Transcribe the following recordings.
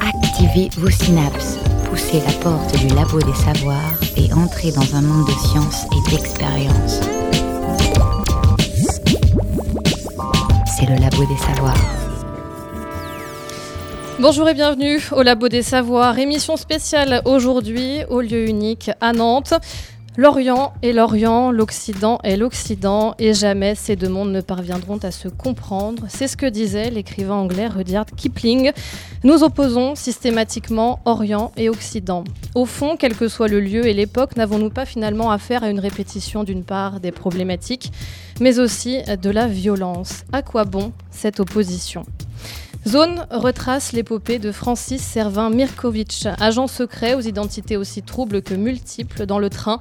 Activez vos synapses, poussez la porte du labo des savoirs et entrez dans un monde de science et d'expérience. C'est le labo des savoirs. Bonjour et bienvenue au Labo des Savoirs, émission spéciale aujourd'hui au lieu unique à Nantes. L'Orient est l'Orient, l'Occident est l'Occident, et jamais ces deux mondes ne parviendront à se comprendre. C'est ce que disait l'écrivain anglais Rudyard Kipling. Nous opposons systématiquement Orient et Occident. Au fond, quel que soit le lieu et l'époque, n'avons-nous pas finalement affaire à une répétition d'une part des problématiques, mais aussi de la violence? À quoi bon cette opposition? Zone retrace l'épopée de Francis Servin Mirkovitch, agent secret aux identités aussi troubles que multiples dans le train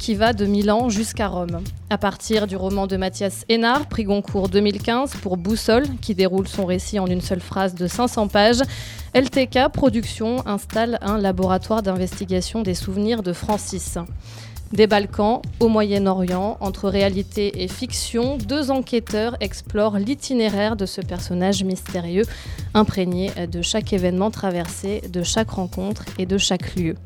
qui va de Milan jusqu'à Rome. À partir du roman de Mathias Hénard, prix Goncourt 2015 pour Boussole, qui déroule son récit en une seule phrase de 500 pages, LTK Productions installe un laboratoire d'investigation des souvenirs de Francis. Des Balkans au Moyen-Orient, entre réalité et fiction, deux enquêteurs explorent l'itinéraire de ce personnage mystérieux, imprégné de chaque événement traversé, de chaque rencontre et de chaque lieu.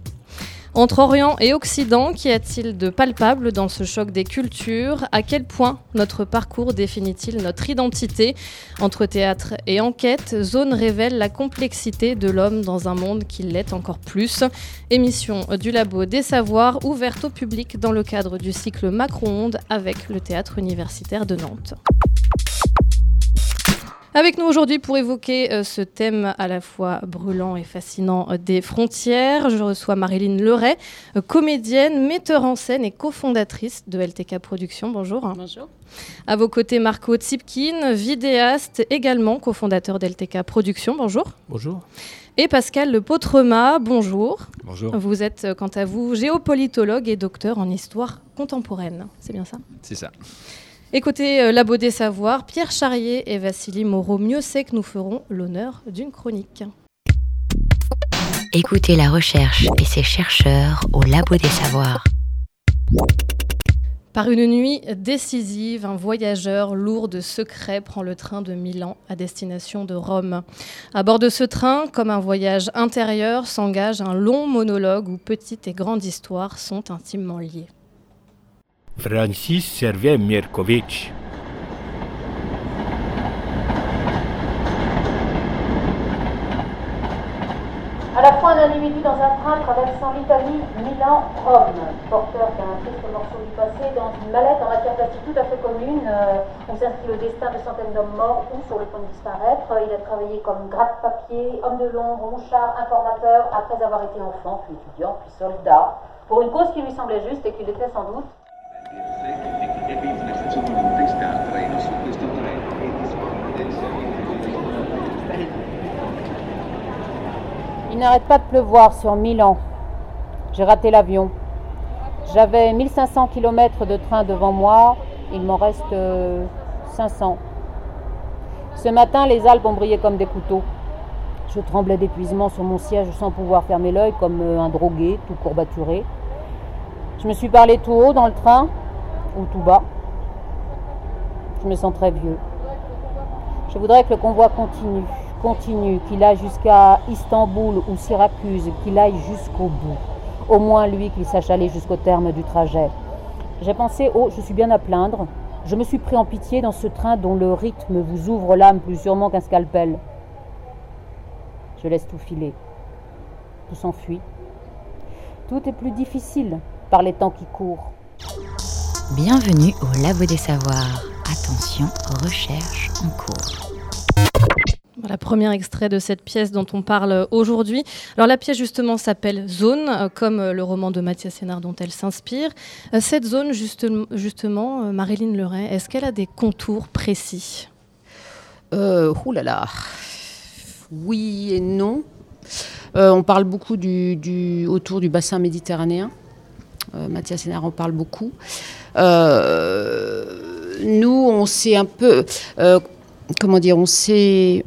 Entre Orient et Occident, qu'y a-t-il de palpable dans ce choc des cultures? À quel point notre parcours définit-il notre identité? Entre théâtre et enquête, Zone révèle la complexité de l'homme dans un monde qui l'est encore plus. Émission du Labo des Savoirs ouverte au public dans le cadre du cycle Macron-Onde avec le théâtre universitaire de Nantes. Avec nous aujourd'hui pour évoquer euh, ce thème à la fois brûlant et fascinant euh, des frontières, je reçois Marilyn Leray, euh, comédienne, metteur en scène et cofondatrice de LTK Productions. Bonjour. Bonjour. À vos côtés, Marco Tsipkin, vidéaste, également cofondateur d'LTK Productions. Bonjour. Bonjour. Et Pascal Le Potrema, bonjour. Bonjour. Vous êtes, quant à vous, géopolitologue et docteur en histoire contemporaine. C'est bien ça? C'est ça. Écoutez euh, La Beauté Savoir, Pierre Charrier et Vassili Moreau, mieux c'est que nous ferons l'honneur d'une chronique. Écoutez la recherche et ses chercheurs au Labo des Savoirs. Par une nuit décisive, un voyageur lourd de secrets prend le train de Milan à destination de Rome. À bord de ce train, comme un voyage intérieur, s'engage un long monologue où petite et grande histoire sont intimement liées. Francis Servien Mirkovic. À la fois un individu dans un train traversant l'Italie, Milan, Rome, porteur d'un triste morceau du passé, dans une mallette en matière plastique tout à fait commune, euh, on s'inscrit le destin de centaines d'hommes morts ou sur le point de disparaître. Il a travaillé comme gratte-papier, homme de l'ombre, mouchard, informateur, après avoir été enfant, puis étudiant, puis soldat, pour une cause qui lui semblait juste et qu'il était sans doute. Il n'arrête pas de pleuvoir sur Milan. J'ai raté l'avion. J'avais 1500 km de train devant moi, il m'en reste 500. Ce matin, les Alpes ont brillé comme des couteaux. Je tremblais d'épuisement sur mon siège sans pouvoir fermer l'œil comme un drogué, tout courbaturé. Je me suis parlé tout haut dans le train, ou tout bas. Je me sens très vieux. Je voudrais que le convoi continue, continue, qu'il aille jusqu'à Istanbul ou Syracuse, qu'il aille jusqu'au bout. Au moins lui, qu'il sache aller jusqu'au terme du trajet. J'ai pensé, oh, je suis bien à plaindre. Je me suis pris en pitié dans ce train dont le rythme vous ouvre l'âme plus sûrement qu'un scalpel. Je laisse tout filer. Tout s'enfuit. Tout est plus difficile par les temps qui courent. Bienvenue au Labo des Savoirs. Attention, recherche en cours. Voilà, premier extrait de cette pièce dont on parle aujourd'hui. Alors la pièce justement s'appelle Zone, euh, comme euh, le roman de Mathias Sénard dont elle s'inspire. Euh, cette zone justement, justement Marilyn Leray, est-ce qu'elle a des contours précis? Euh, Ouh là là. Oui et non. Euh, on parle beaucoup du, du- autour du bassin méditerranéen. Euh, Mathias Sénard en parle beaucoup. Euh, nous, on s'est un peu, euh, comment dire, on s'est,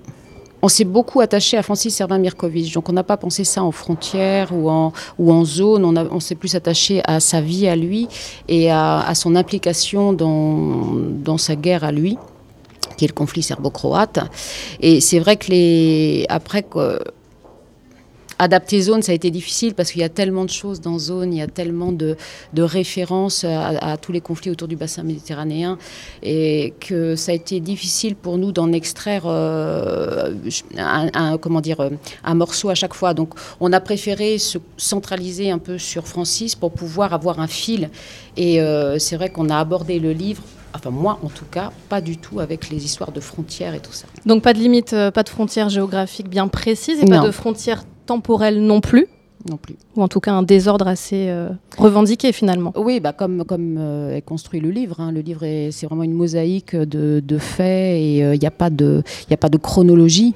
beaucoup attaché à Francis Servin Mirkovic. Donc, on n'a pas pensé ça en frontière ou en, ou zone. On, s'est plus attaché à sa vie à lui et à, son implication dans, dans sa guerre à lui qui est le conflit serbo-croate. Et c'est vrai que les après adapter zone, ça a été difficile parce qu'il y a tellement de choses dans zone, il y a tellement de, de références à, tous les conflits autour du bassin méditerranéen et que ça a été difficile pour nous d'en extraire euh, un, comment dire, un morceau à chaque fois. Donc on a préféré se centraliser un peu sur Francis pour pouvoir avoir un fil. Et euh, c'est vrai qu'on a abordé le livre enfin moi en tout cas, pas du tout avec les histoires de frontières et tout ça. Donc pas de limite, euh, pas de frontières géographiques bien précises et pas de frontières temporel non plus non plus. Ou en tout cas un désordre assez euh, revendiqué finalement. Oui, bah comme, comme euh, est construit le livre. Hein. Le livre, c'est vraiment une mosaïque de, de faits et il euh, n'y a, pas de, a pas de chronologie.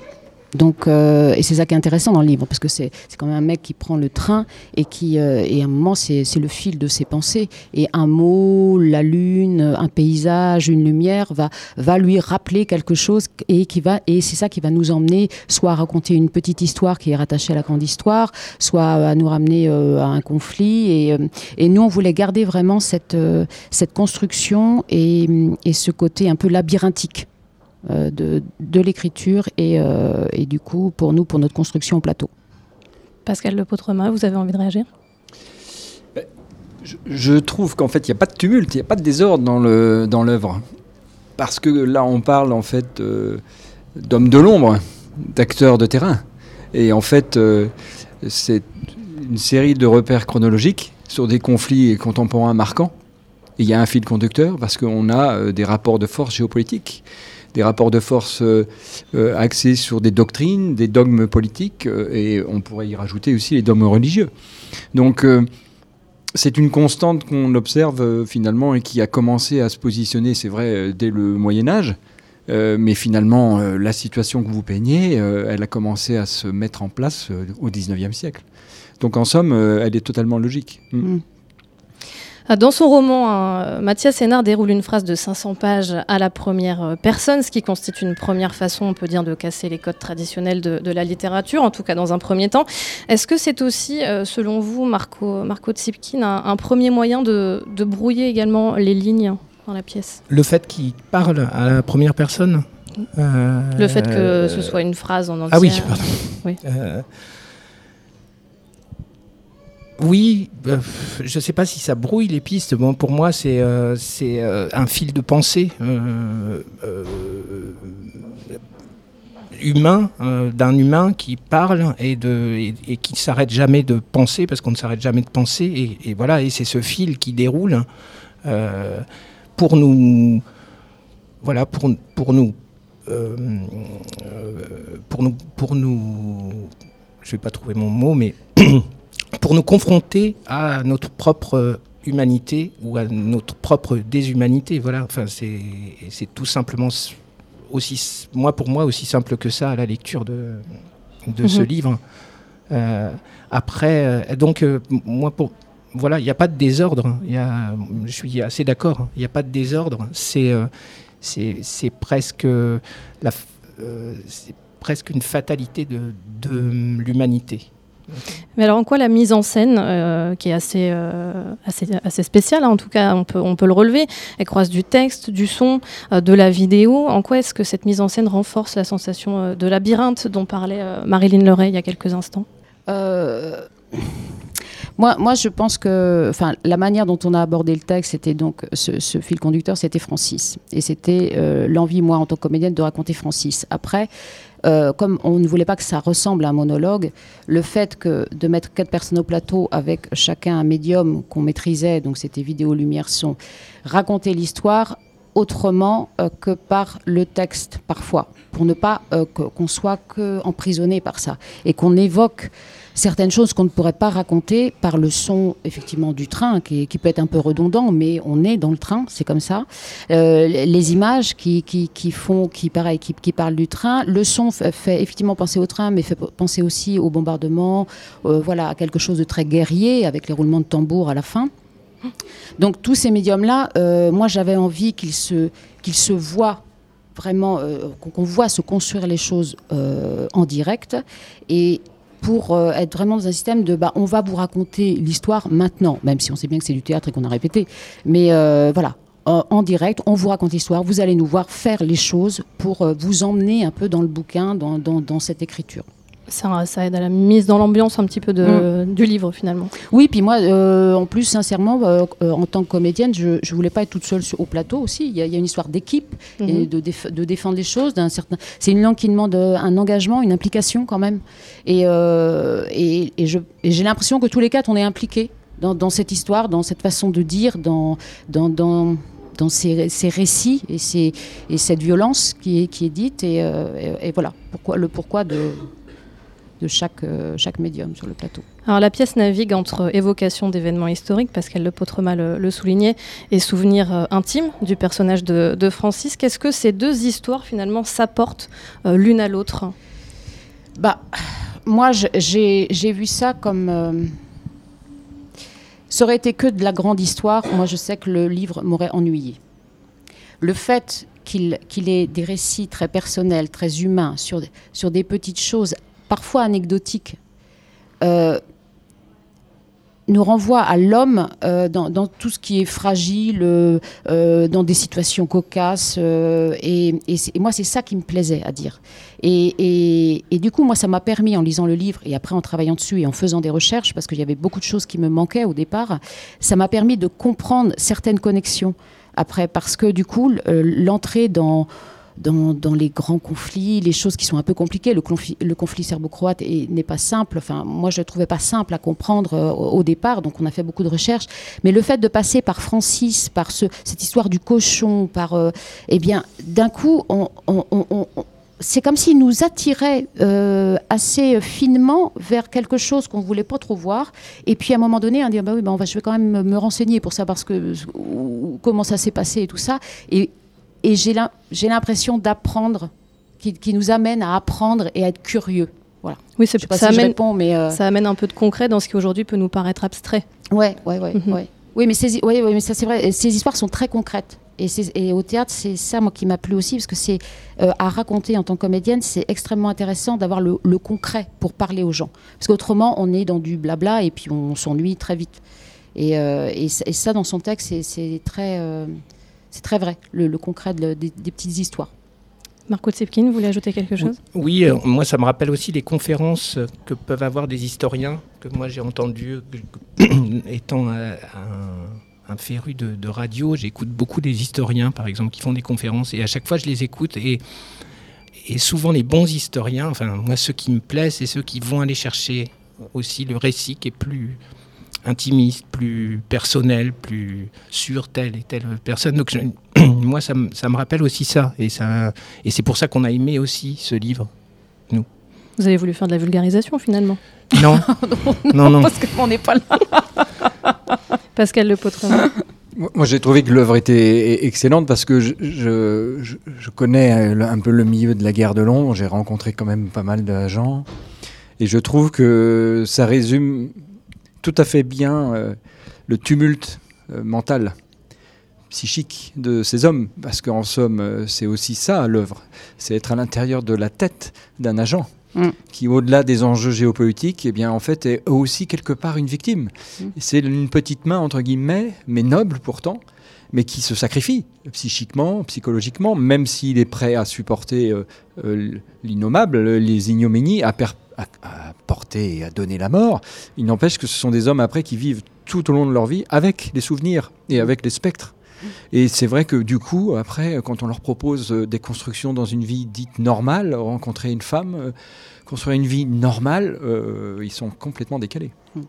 Donc, euh, et c'est ça qui est intéressant dans le livre, parce que c'est quand même un mec qui prend le train et qui, euh, et à un moment, c'est le fil de ses pensées. Et un mot, la lune, un paysage, une lumière va, va lui rappeler quelque chose et qui va, et c'est ça qui va nous emmener soit à raconter une petite histoire qui est rattachée à la grande histoire, soit à nous ramener euh, à un conflit. Et, et, nous, on voulait garder vraiment cette, cette construction et, et ce côté un peu labyrinthique. Euh, de, de l'écriture et, euh, et, du coup pour nous, pour notre construction au plateau. Pascal Le Potremas, vous avez envie de réagir? Ben, je, trouve qu'en fait, il n'y a pas de tumulte, il n'y a pas de désordre dans l'œuvre. Dans Parce que là, on parle en fait euh, d'hommes de l'ombre, d'acteurs de terrain. Et en fait, c'est une série de repères chronologiques sur des conflits contemporains marquants. Et il y a un fil conducteur parce qu'on a des rapports de force géopolitiques des rapports de force euh, euh, axés sur des doctrines, des dogmes politiques, euh, et on pourrait y rajouter aussi les dogmes religieux. Donc c'est une constante qu'on observe finalement et qui a commencé à se positionner, c'est vrai, dès le Moyen Âge. mais finalement, la situation que vous peignez, elle a commencé à se mettre en place au XIXe siècle. Donc en somme, elle est totalement logique. Mm. Mm. Ah, dans son roman, hein, Mathias Sénard déroule une phrase de 500 pages à la première euh, personne, ce qui constitue une première façon, on peut dire, de casser les codes traditionnels de, la littérature, en tout cas dans un premier temps. Est-ce que c'est aussi, euh, selon vous, Marco, Marco Tsipkin, un, premier moyen de, brouiller également les lignes dans la pièce? Le fait qu'il parle à la première personne Le fait que ce soit une phrase en entier. Ah oui, pardon. Oui. Oui, euh, je ne sais pas si ça brouille les pistes. Bon, pour moi, c'est euh, euh, un fil de pensée humain, d'un humain qui parle et, qui ne s'arrête jamais de penser, parce qu'on ne s'arrête jamais de penser. Et, voilà, et c'est ce fil qui déroule pour nous. Voilà, pour nous. pour nous. Pour nous. Je ne vais pas trouver mon mot, mais. pour nous confronter à notre propre humanité ou à notre propre déshumanité. Voilà, enfin, c'est tout simplement aussi, moi pour moi, aussi simple que ça à la lecture de, de ce mhm. livre. Euh, après, euh, donc, euh, moi, pour, voilà, il n'y a pas de désordre. Y a, je suis assez d'accord. Il n'y a pas de désordre. C'est c'est presque la, presque une fatalité de, de l'humanité. Mais alors en quoi la mise en scène, euh, qui est assez, euh, assez, assez spéciale, hein, en tout cas on peut, on peut le relever, elle croise du texte, du son, euh, de la vidéo, en quoi est-ce que cette mise en scène renforce la sensation de labyrinthe dont parlait Marilyn Leray il y a quelques instants? Moi, je pense que enfin, la manière dont on a abordé le texte, c'était donc ce, fil conducteur, c'était Francis. Et c'était l'envie, moi, en tant que comédienne, de raconter Francis. Après, euh, comme on ne voulait pas que ça ressemble à un monologue, le fait que de mettre quatre personnes au plateau avec chacun un médium qu'on maîtrisait, donc c'était vidéo, lumière, son, raconter l'histoire autrement euh, que par le texte parfois, pour ne pas euh, qu'on soit que emprisonné par ça et qu'on évoque certaines choses qu'on ne pourrait pas raconter par le son effectivement du train, qui, peut être un peu redondant, mais on est dans le train, c'est comme ça. Euh, les images qui, qui, font, qui qui, parlent du train, le son fait, effectivement penser au train, mais fait penser aussi au bombardement, euh, voilà, à quelque chose de très guerrier avec les roulements de tambour à la fin. Donc tous ces médiums-là, euh, moi j'avais envie qu'ils se, qu'ils se voient vraiment, qu'on voit se construire les choses en direct. Et pour euh, être vraiment dans un système de bah, on va vous raconter l'histoire maintenant, même si on sait bien que c'est du théâtre et qu'on a répété. Mais euh, voilà, en direct, on vous raconte l'histoire, vous allez nous voir faire les choses pour euh, vous emmener un peu dans le bouquin, dans cette écriture. Ça, ça aide à la mise dans l'ambiance un petit peu de- du livre finalement. Oui, puis moi, euh, en plus, sincèrement, euh, euh, en tant que comédienne, je ne voulais pas être toute seule sur- au plateau aussi. Il y a, il y a une histoire d'équipe et Mhm. de, déf- de défendre les choses. d'un certain... C'est une langue qui demande un engagement, une implication quand même. Et, euh, et, et je- et j'ai l'impression que tous les quatre, on est impliqués dans, dans cette histoire, dans cette façon de dire, dans, dans, dans, dans ces, ces récits et, ces, et cette violence qui est, qui est dite. Et, euh, et- et voilà pourquoi, le pourquoi de, de chaque, euh, chaque médium sur le plateau. Alors la pièce navigue entre évocation d'événements historiques, Pascal Le Potrema le, le soulignait, et souvenirs euh, intimes du personnage de, de Francis. Qu'est-ce que ces deux histoires finalement s'apportent euh, l'une à l'autre? Bah, moi, j'ai vu ça comme. euh, ça aurait été que de la grande histoire. Moi, je sais que le livre m'aurait ennuyé. Le fait qu'il qu'il ait des récits très personnels, très humains, sur, sur des petites choses, parfois anecdotiques, euh, nous renvoie à l'homme euh, dans, tout ce qui est fragile, euh, dans des situations cocasses. et, moi, c'est ça qui me plaisait à dire. Et, et- du coup, moi, ça m'a permis, en lisant le livre et après en travaillant dessus et en faisant des recherches, parce qu'il y avait beaucoup de choses qui me manquaient au départ, ça m'a permis de comprendre certaines connexions après, parce que du coup, l'entrée dans dans, dans les grands conflits, les choses qui sont un peu compliquées. Le conflit, le conflit serbo-croate est- n'est pas simple. Enfin, moi, je ne le trouvais pas simple à comprendre euh, au, départ, donc on a fait beaucoup de recherches. Mais le fait de passer par Francis, par ce, cette histoire du cochon, par, euh, eh bien, d'un coup, c'est comme s'il nous attirait euh, assez finement vers quelque chose qu'on ne voulait pas trop voir. Et puis à un moment donné, on dit bah oui, bah, on va, je vais quand même me- renseigner pour savoir ce que, comment ça s'est passé et tout ça. Et j'ai l'im- j'ai l'impression d'apprendre, qui, qui nous amène à apprendre et à être curieux. Voilà. Oui, pas ça, si je amène, réponds, mais euh, ça amène un peu de concret dans ce qui aujourd'hui peut nous paraître abstrait. ouais, ouais, ouais, Mhm. ouais. Oui, mais ces, ouais, ouais, mais ça c'est vrai. Ces histoires sont très concrètes. Et, c'est- et au théâtre, c'est ça moi qui m'a plu aussi, parce que c'est euh, à raconter en tant que comédienne, c'est extrêmement intéressant d'avoir le, le concret pour parler aux gens. Parce qu'autrement, on est dans du blabla et puis on s'ennuie très vite. Et, euh, et, ça- et ça, dans son texte, c'est- c'est très, c'est très vrai, le, le concret de- des, des petites histoires. Marco Tsepkin, vous voulez ajouter quelque chose? Oui, euh, moi ça me rappelle aussi les conférences que peuvent avoir des historiens, que moi j'ai entendu étant euh, un, un féru de, de radio, j'écoute beaucoup des historiens par exemple qui font des conférences et à chaque fois je les écoute et, et souvent les bons historiens, enfin moi ceux qui me plaisent, c'est ceux qui vont aller chercher aussi le récit qui est plus intimiste, plus personnel, plus sur telle et telle personne. Donc je- moi ça, me- ça me rappelle aussi ça et, ça, et c'est pour ça qu'on a aimé aussi ce livre. Vous avez voulu faire de la vulgarisation finalement Non, non, non. Parce qu'on n'est pas là. Pascal Le Potrema. Moi, j'ai trouvé que l'œuvre était e- excellente parce que je, je- je- connais euh, un peu le milieu de la guerre de Londres. J'ai rencontré quand même pas mal d'agents. Et je trouve que ça résume tout à fait bien euh, le tumulte euh, mental, psychique de ces hommes. Parce qu'en somme, euh, c'est aussi ça l'œuvre. C'est être à l'intérieur de la tête d'un agent. Mm. qui au-delà des enjeux géopolitiques, eh bien en fait est aussi quelque part une victime. Mm. C'est une petite main entre guillemets, mais noble pourtant, mais qui se sacrifie psychiquement, psychologiquement, même s'il est prêt à supporter euh, euh, l'innommable, les ignominies, à, à- porter et à donner la mort. Il n'empêche que ce sont des hommes après qui vivent tout au long de leur vie avec les souvenirs et avec les spectres. Et c'est vrai que du coup, après, quand on leur propose euh, des constructions dans une vie dite normale, rencontrer une femme, euh, construire une vie normale, euh, ils sont complètement décalés. Mm.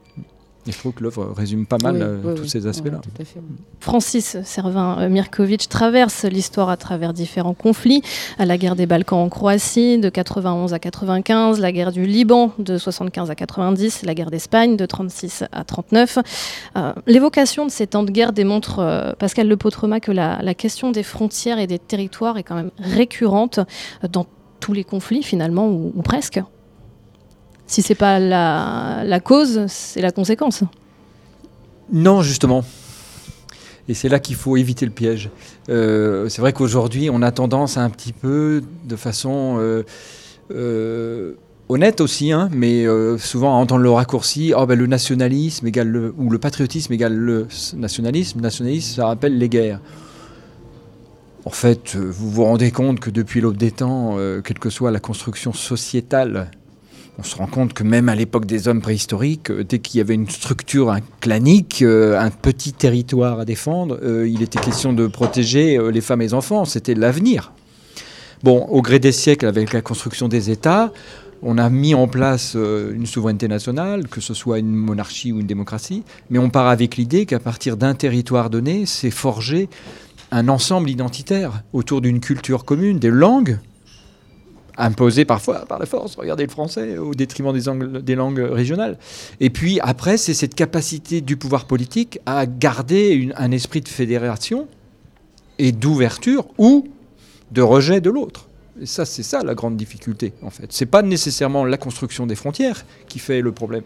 Et je trouve que l'œuvre résume pas mal Oui, euh, oui, tous oui. ces aspects-là. Ouais, tout à fait. Francis Servin-Mirkovitch traverse l'histoire à travers différents conflits. À la guerre des Balkans en Croatie de 91 à 95, la guerre du Liban de 75 à 90, la guerre d'Espagne de 36 à 39. Euh, L'évocation de ces temps de guerre démontre, euh, Pascal Le Potrema, que la, la question des frontières et des territoires est quand même récurrente euh, dans tous les conflits finalement, ou, ou presque. Si c'est pas la, cause, c'est la conséquence. Non, justement. Et c'est là qu'il faut éviter le piège. Euh, c'est vrai qu'aujourd'hui, on a tendance un petit peu, de façon euh, euh, honnête aussi, hein, mais souvent à entendre le raccourci oh, ben, le nationalisme égale le, ou le patriotisme égale le nationalisme. Nationalisme, ça rappelle les guerres. En fait, vous vous rendez compte que depuis l'aube des temps, quelle que soit la construction sociétale, on se rend compte que même à l'époque des hommes préhistoriques, euh, dès qu'il y avait une structure un clanique, euh, un petit territoire à défendre, euh, il était question de protéger les femmes et les enfants. C'était l'avenir. Bon, au gré des siècles, avec la construction des États, on a mis en place une souveraineté nationale, que ce soit une monarchie ou une démocratie, mais on part avec l'idée qu'à partir d'un territoire donné, c'est forger un ensemble identitaire autour d'une culture commune, des langues imposées parfois par la force. Regardez le français au détriment des, langues régionales. Et puis après, c'est cette capacité du pouvoir politique à garder un esprit de fédération et d'ouverture ou de rejet de l'autre. Et ça, c'est ça la grande difficulté, en fait. C'est pas nécessairement la construction des frontières qui fait le problème.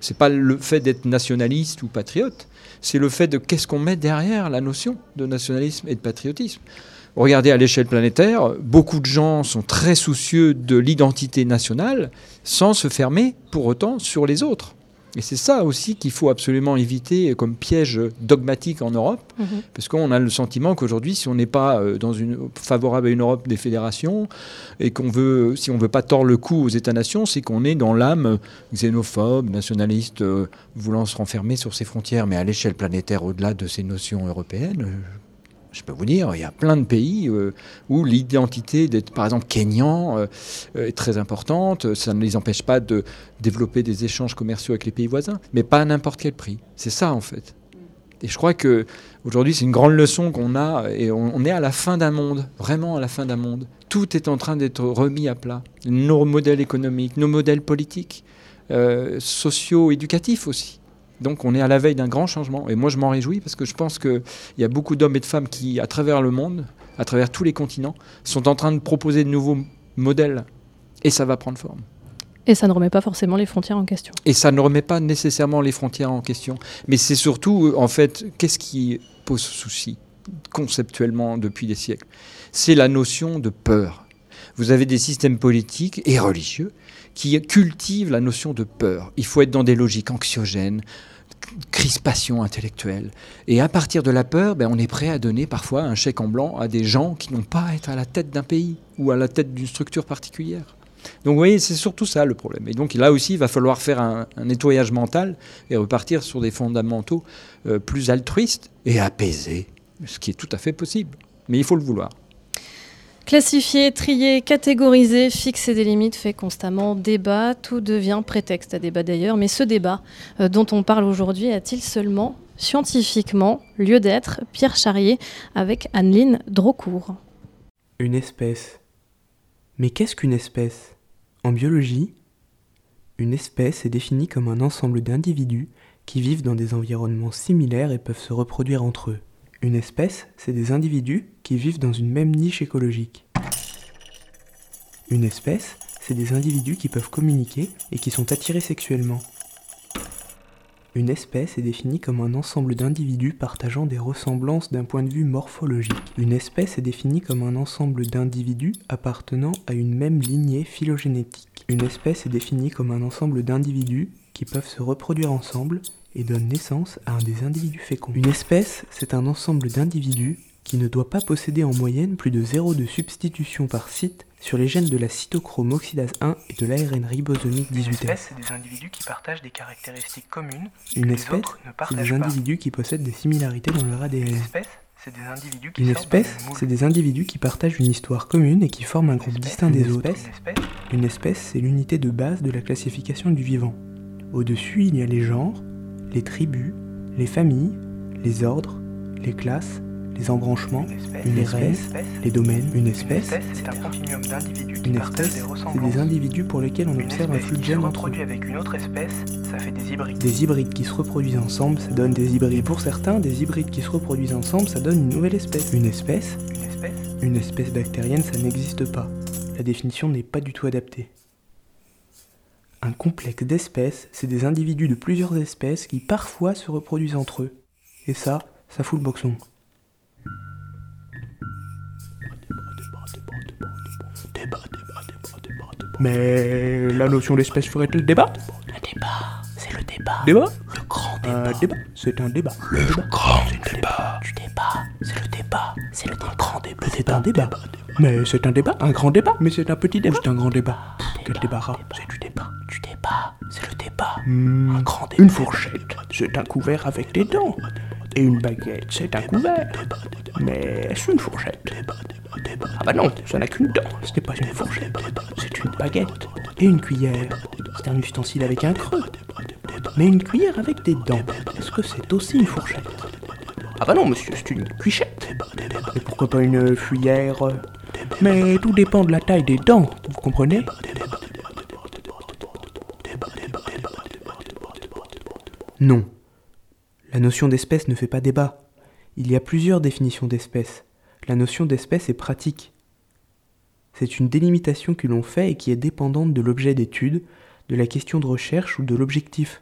C'est pas le fait d'être nationaliste ou patriote. C'est le fait de qu'est-ce qu'on met derrière la notion de nationalisme et de patriotisme. Regardez à l'échelle planétaire, beaucoup de gens sont très soucieux de l'identité nationale sans se fermer pour autant sur les autres. Et c'est ça aussi qu'il faut absolument éviter comme piège dogmatique en Europe, Mhm. parce qu'on a le sentiment qu'aujourd'hui, si on n'est pas euh, dans une, favorable à une Europe des fédérations et qu'on veut, si on veut pas tordre le cou aux États-nations, c'est qu'on est dans l'âme xénophobe, nationaliste, euh, voulant se renfermer sur ses frontières. Mais à l'échelle planétaire, au-delà de ces notions européennes, euh, je peux vous dire, il y a plein de pays euh, où l'identité d'être, par exemple, kényan euh, est très importante. Ça ne les empêche pas de développer des échanges commerciaux avec les pays voisins, mais pas à n'importe quel prix. C'est ça, en fait. Et je crois que aujourd'hui, c'est une grande leçon qu'on a, et on, on est à la fin d'un monde, vraiment à la fin d'un monde. Tout est en train d'être remis à plat. Nos modèles économiques, nos modèles politiques, euh, sociaux, éducatifs aussi. Donc on est à la veille d'un grand changement. Et moi, je m'en réjouis parce que je pense qu'il y a beaucoup d'hommes et de femmes qui, à travers le monde, à travers tous les continents, sont en train de proposer de nouveaux modèles. Et ça va prendre forme. Et ça ne remet pas forcément les frontières en question. Et ça ne remet pas nécessairement les frontières en question. Mais c'est surtout, euh, en fait, qu'est-ce qui pose souci conceptuellement depuis des siècles? C'est la notion de peur. Vous avez des systèmes politiques et religieux qui cultivent la notion de peur. Il faut être dans des logiques anxiogènes, crispation intellectuelle. Et à partir de la peur, ben, on est prêt à donner parfois un chèque en blanc à des gens qui n'ont pas à être à la tête d'un pays ou à la tête d'une structure particulière. Donc vous voyez, c'est surtout ça le problème. Et donc là aussi, il va falloir faire un, nettoyage mental et repartir sur des fondamentaux euh, plus altruistes et apaisés, ce qui est tout à fait possible. Mais il faut le vouloir. Classifier, trier, catégoriser, fixer des limites fait constamment débat. Tout devient prétexte à débat d'ailleurs. Mais ce débat euh, dont on parle aujourd'hui a-t-il seulement scientifiquement lieu d'être? Pierre Charrier avec Anneline Drocourt. Une espèce. Mais qu'est-ce qu'une espèce? En biologie, une espèce est définie comme un ensemble d'individus qui vivent dans des environnements similaires et peuvent se reproduire entre eux. Une espèce, c'est des individus qui vivent dans une même niche écologique. Une espèce, c'est des individus qui peuvent communiquer et qui sont attirés sexuellement. Une espèce est définie comme un ensemble d'individus partageant des ressemblances d'un point de vue morphologique. Une espèce est définie comme un ensemble d'individus appartenant à une même lignée phylogénétique. Une espèce est définie comme un ensemble d'individus qui peuvent se reproduire ensemble et donnent naissance à un des individus féconds. Une espèce, c'est un ensemble d'individus qui ne doit pas posséder en moyenne plus de zéro de substitution par site sur les gènes de la cytochrome oxydase 1 et de l'ARN ribosomique 18F. c'est des individus qui partagent des caractéristiques communes. Une espèce, c'est des pas. individus qui possèdent des similarités dans leur ADN. Une espèce, c'est des individus qui Une espèce, c'est des individus qui partagent une histoire commune et qui forment un groupe distinct des Une autres. espèce, Une espèce, c'est l'unité de base de la classification du vivant. Au-dessus, il y a les genres, les tribus, les familles, les ordres, les classes, les embranchements, Une espèce, les domaines, une espèce, c'est un continuum d'individus qui partagent des c'est des individus pour lesquels on observe un flux de gènes entre eux. reproduit avec une autre espèce, ça fait des hybrides. Des hybrides qui se reproduisent ensemble, ça donne des hybrides. Et pour certains, des hybrides qui se reproduisent ensemble, ça donne une nouvelle espèce. Une espèce, Une espèce, une espèce bactérienne, ça n'existe pas. La définition n'est pas du tout adaptée. Un complexe d'espèces, c'est des individus de plusieurs espèces qui parfois se reproduisent entre eux. Et ça, ça fout le boxon. Mais la notion d'espèce ferait-elle débat? Débat, le débat. Débat Le grand Un débat C'est un débat. Le grand débat. Du débat, c'est le débat. C'est le grand débat. C'est un débat. Mais c'est un débat, un grand débat. Mais c'est un petit débat, c'est un grand débat. Quel débarras C'est du débat. Du débat, c'est le débat. Hmm, Un grand débat. Une fourchette, c'est un couvert avec des dents. Et une baguette, c'est un couvert. Mais est-ce une fourchette? Ah bah non, ça n'a qu'une dent. Ce n'est pas une fourchette. C'est une baguette. Et une cuillère. C'est un ustensile avec un creux. Mais une cuillère avec des dents. Est-ce que c'est aussi une fourchette? Ah bah non, monsieur, c'est une cuichette. Mais pourquoi pas une cuillère Mais tout dépend de la taille des dents, vous comprenez? Non. La notion d'espèce ne fait pas débat. Il y a plusieurs définitions d'espèce. La notion d'espèce est pratique. C'est une délimitation que l'on fait et qui est dépendante de l'objet d'étude, de la question de recherche ou de l'objectif.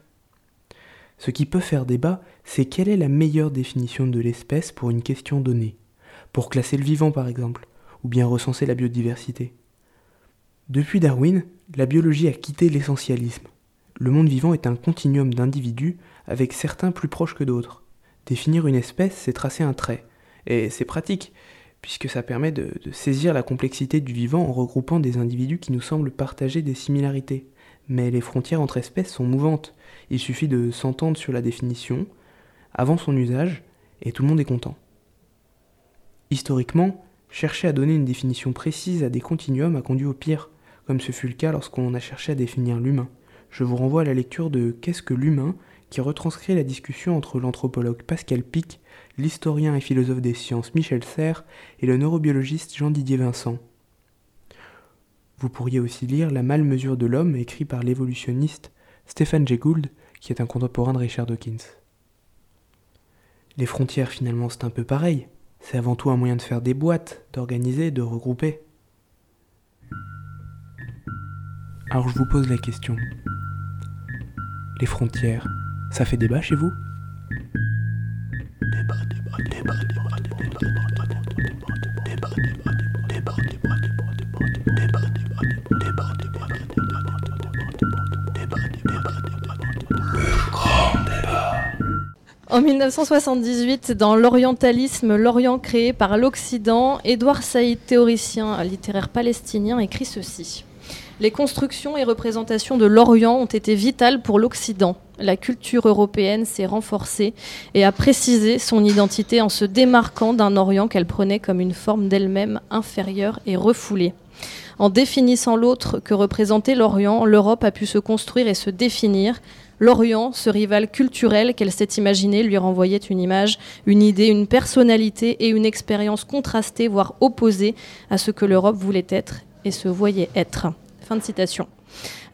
Ce qui peut faire débat, c'est quelle est la meilleure définition de l'espèce pour une question donnée, pour classer le vivant par exemple, ou bien recenser la biodiversité. Depuis Darwin, la biologie a quitté l'essentialisme. Le monde vivant est un continuum d'individus avec certains plus proches que d'autres. Définir une espèce, c'est tracer un trait. Et c'est pratique, puisque ça permet de, saisir la complexité du vivant en regroupant des individus qui nous semblent partager des similarités. Mais les frontières entre espèces sont mouvantes. Il suffit de s'entendre sur la définition, avant son usage, et tout le monde est content. Historiquement, chercher à donner une définition précise à des continuums a conduit au pire, comme ce fut le cas lorsqu'on a cherché à définir l'humain. Je vous renvoie à la lecture de Qu'est-ce que l'humain qui retranscrit la discussion entre l'anthropologue Pascal Pic, l'historien et philosophe des sciences Michel Serres et le neurobiologiste Jean-Didier Vincent. Vous pourriez aussi lire La malmesure de l'homme écrit par l'évolutionniste Stephen Jay Gould, qui est un contemporain de Richard Dawkins. Les frontières finalement c'est un peu pareil. C'est avant tout un moyen de faire des boîtes, d'organiser, de regrouper. Alors je vous pose la question. Les frontières, ça fait débat chez vous? En 1978, dans L'Orientalisme, l'Orient créé par l'Occident, Édouard Saïd, théoricien littéraire palestinien, écrit ceci. Les constructions et représentations de l'Orient ont été vitales pour l'Occident. La culture européenne s'est renforcée et a précisé son identité en se démarquant d'un Orient qu'elle prenait comme une forme d'elle-même inférieure et refoulée. En définissant l'autre que représentait l'Orient, l'Europe a pu se construire et se définir. L'Orient, ce rival culturel qu'elle s'est imaginé, lui renvoyait une image, une idée, une personnalité et une expérience contrastée, voire opposée à ce que l'Europe voulait être et se voyait être. Fin de citation.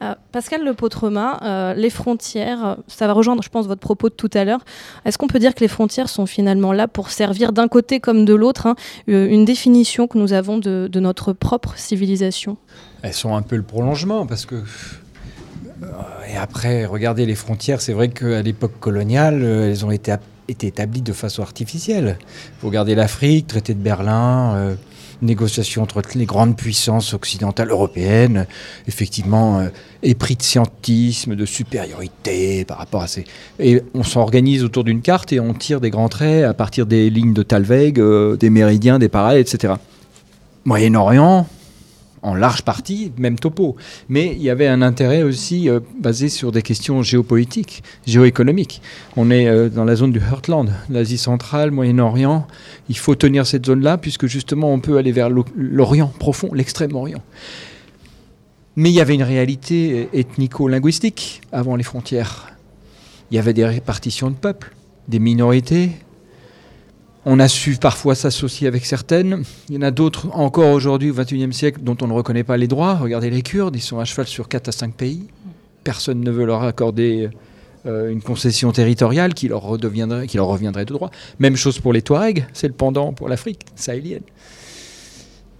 Euh, Pascal Le Potremin, euh, les frontières, ça va rejoindre, je pense, votre propos de tout à l'heure. Est-ce qu'on peut dire que les frontières sont finalement là pour servir d'un côté comme de l'autre hein, euh, une définition que nous avons de, notre propre civilisation? Elles sont un peu le prolongement parce que. euh, Et après, regardez les frontières, c'est vrai qu'à l'époque coloniale, elles ont été, établies de façon artificielle. Vous regardez l'Afrique, traité de Berlin, négociations entre les grandes puissances occidentales européennes, effectivement, euh, épris de scientisme, de supériorité par rapport à ces. Et on s'organise autour d'une carte et on tire des grands traits à partir des lignes de Talweg, euh, des méridiens, des parallèles, etc. Moyen-Orient, en large partie, même topo. Mais il y avait un intérêt aussi euh, basé sur des questions géopolitiques, géoéconomiques. On est euh, dans la zone du Heartland, l'Asie centrale, Moyen-Orient. Il faut tenir cette zone-là, puisque justement on peut aller vers l'O- l'Orient profond, l'extrême-Orient. Mais il y avait une réalité euh, ethnico-linguistique avant les frontières. Il y avait des répartitions de peuples, des minorités. On a su parfois s'associer avec certaines. Il y en a d'autres encore aujourd'hui au XXIe siècle dont on ne reconnaît pas les droits. Regardez les Kurdes, ils sont à cheval sur 4 à 5 pays. Personne ne veut leur accorder euh, une concession territoriale qui leur, redeviendrait, qui leur reviendrait de droit. Même chose pour les Touaregs, c'est le pendant pour l'Afrique sahélienne.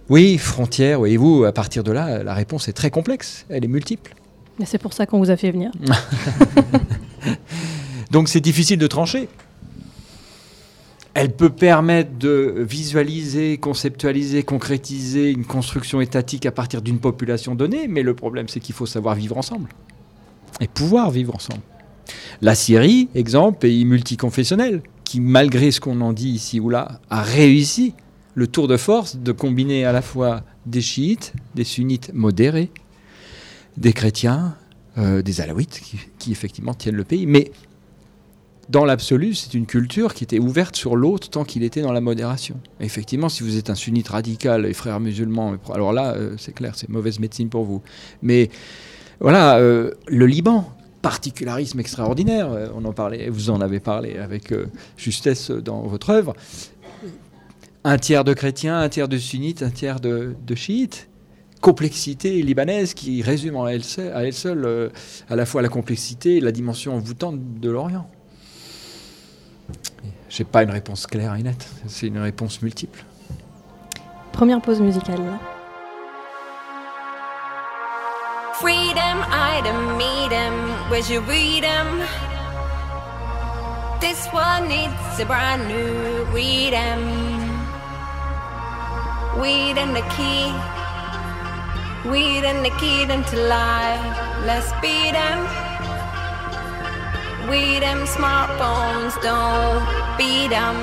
Oui, frontières, voyez-vous, à partir de là, la réponse est très complexe, elle est multiple. Et c'est pour ça qu'on vous a fait venir. Donc c'est difficile de trancher. Elle peut permettre de visualiser, conceptualiser, concrétiser une construction étatique à partir d'une population donnée, mais le problème c'est qu'il faut savoir vivre ensemble et pouvoir vivre ensemble. La Syrie, exemple, pays multiconfessionnel, qui malgré ce qu'on en dit ici ou là, a réussi le tour de force de combiner à la fois des chiites, des sunnites modérés, des chrétiens, euh, des alaouites qui, qui effectivement tiennent le pays, mais dans l'absolu, c'est une culture qui était ouverte sur l'autre tant qu'il était dans la modération. Effectivement, si vous êtes un sunnite radical et frère musulman, alors là, euh, c'est clair, c'est mauvaise médecine pour vous. Mais voilà, euh, le Liban, particularisme extraordinaire, euh, on en parlait, vous en avez parlé avec justesse dans votre œuvre. Un tiers de chrétiens, un tiers de sunnites, un tiers de, chiites complexité libanaise qui résume à elle seule, à, à la fois la complexité et la dimension envoûtante de l'Orient. J'ai pas une réponse claire et nette, c'est une réponse multiple. Première pause musicale. Freedom, I meet him, where you read him. This one needs a brand new read him. Weed and the key, weed and the key to life. Let's beat him. We them smartphones don't beat them.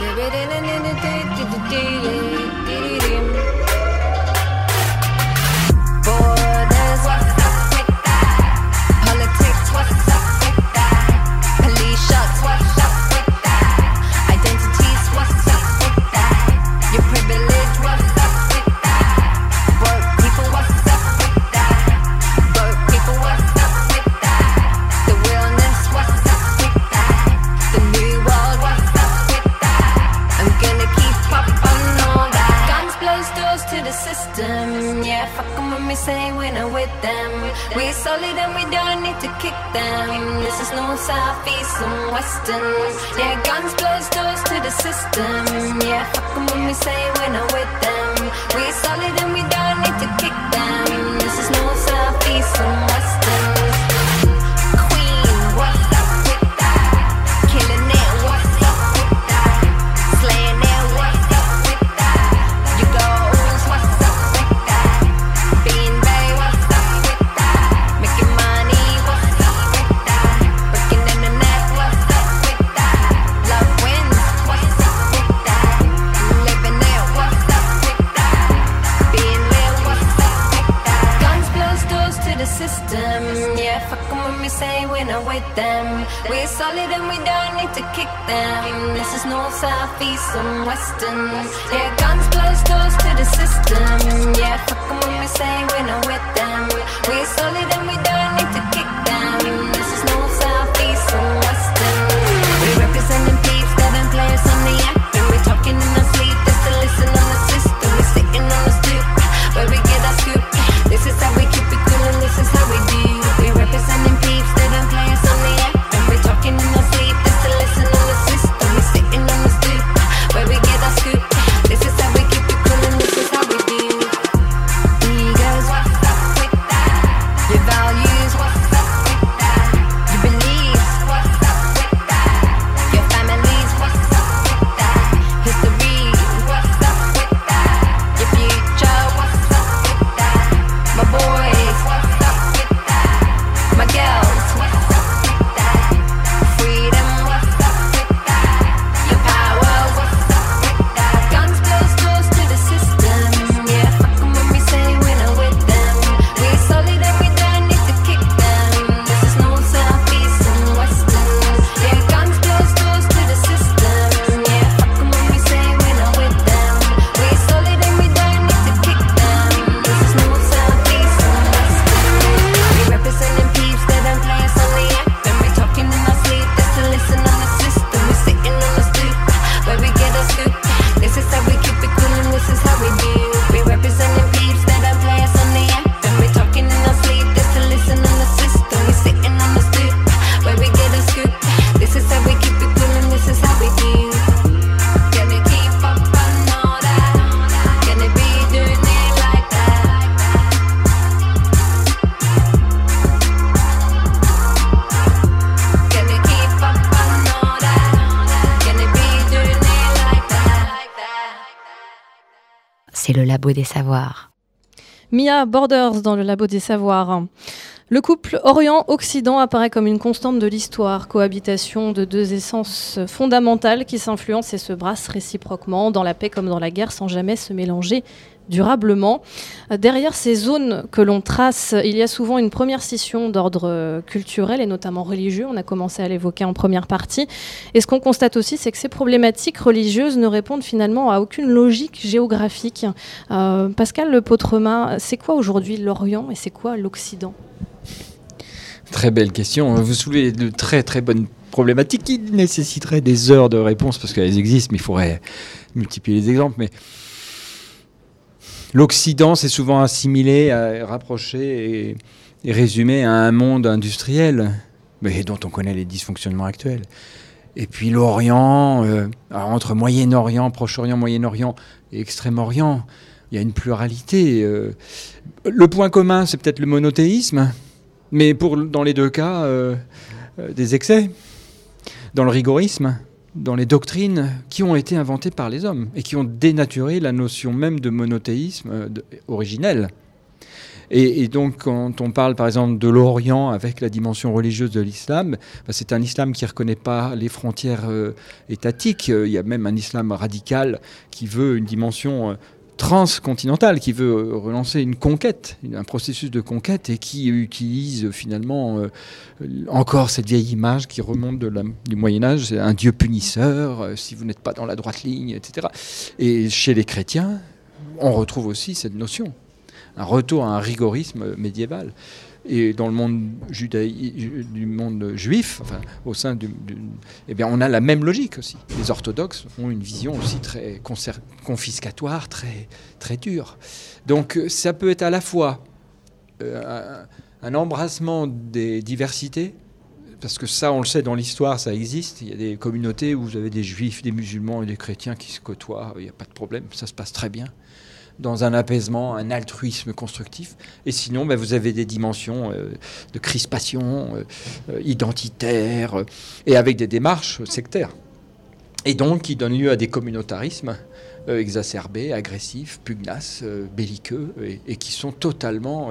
Give it in and in Mia Borders dans le Labo des Savoirs. Le couple Orient-Occident apparaît comme une constante de l'histoire, cohabitation de deux essences fondamentales qui s'influencent et se brassent réciproquement dans la paix comme dans la guerre sans jamais se mélanger durablement. Euh, Derrière ces zones que l'on trace, il y a souvent une première scission d'ordre euh, culturel et notamment religieux. On a commencé à l'évoquer en première partie. Et ce qu'on constate aussi, c'est que ces problématiques religieuses ne répondent finalement à aucune logique géographique. Euh, Pascal Le Potremin, c'est quoi aujourd'hui l'Orient et c'est quoi l'Occident? Très belle question. Vous soulevez de très très bonnes problématiques qui nécessiteraient des heures de réponse parce qu'elles existent, mais il faudrait multiplier les exemples. Mais l'Occident, c'est souvent assimilé, euh, rapproché et, résumé à un monde industriel, mais dont on connaît les dysfonctionnements actuels. Et puis l'Orient, euh, entre Moyen-Orient, Proche-Orient, Moyen-Orient et Extrême-Orient, il y a une pluralité. euh. Le point commun, c'est peut-être le monothéisme, mais pour, dans les deux cas, des excès. Dans le rigorisme, dans les doctrines qui ont été inventées par les hommes et qui ont dénaturé la notion même de monothéisme euh, originelle. Et, donc, quand on parle par exemple de l'Orient avec la dimension religieuse de l'islam, bah, c'est un islam qui ne reconnaît pas les frontières euh, étatiques. Euh, Il y a même un islam radical qui veut une dimension transcontinentale, qui veut euh, relancer une conquête, un processus de conquête et qui utilise euh, finalement euh, encore cette vieille image qui remonte du Moyen Âge, c'est un Dieu punisseur, si vous n'êtes pas dans la droite ligne, etc. Et chez les chrétiens, on retrouve aussi cette notion un retour à un rigorisme médiéval. Et dans le monde judaï- ju- du monde juif, enfin, au sein du, eh bien, on a la même logique aussi. Les orthodoxes ont une vision aussi très confiscatoire, très, très dure. Donc euh, ça peut être à la fois euh, un embrassement des diversités, parce que ça, on le sait, dans l'histoire, ça existe. Il y a des communautés où vous avez des juifs, des musulmans et des chrétiens qui se côtoient, il n'y a pas de problème, ça se passe très bien dans un apaisement, un altruisme constructif. Et sinon, ben, vous avez des dimensions euh, de crispation euh, euh, identitaire et avec des démarches sectaires. Et donc qui donnent lieu à des communautarismes exacerbés, agressifs, pugnaces, belliqueux et, qui sont totalement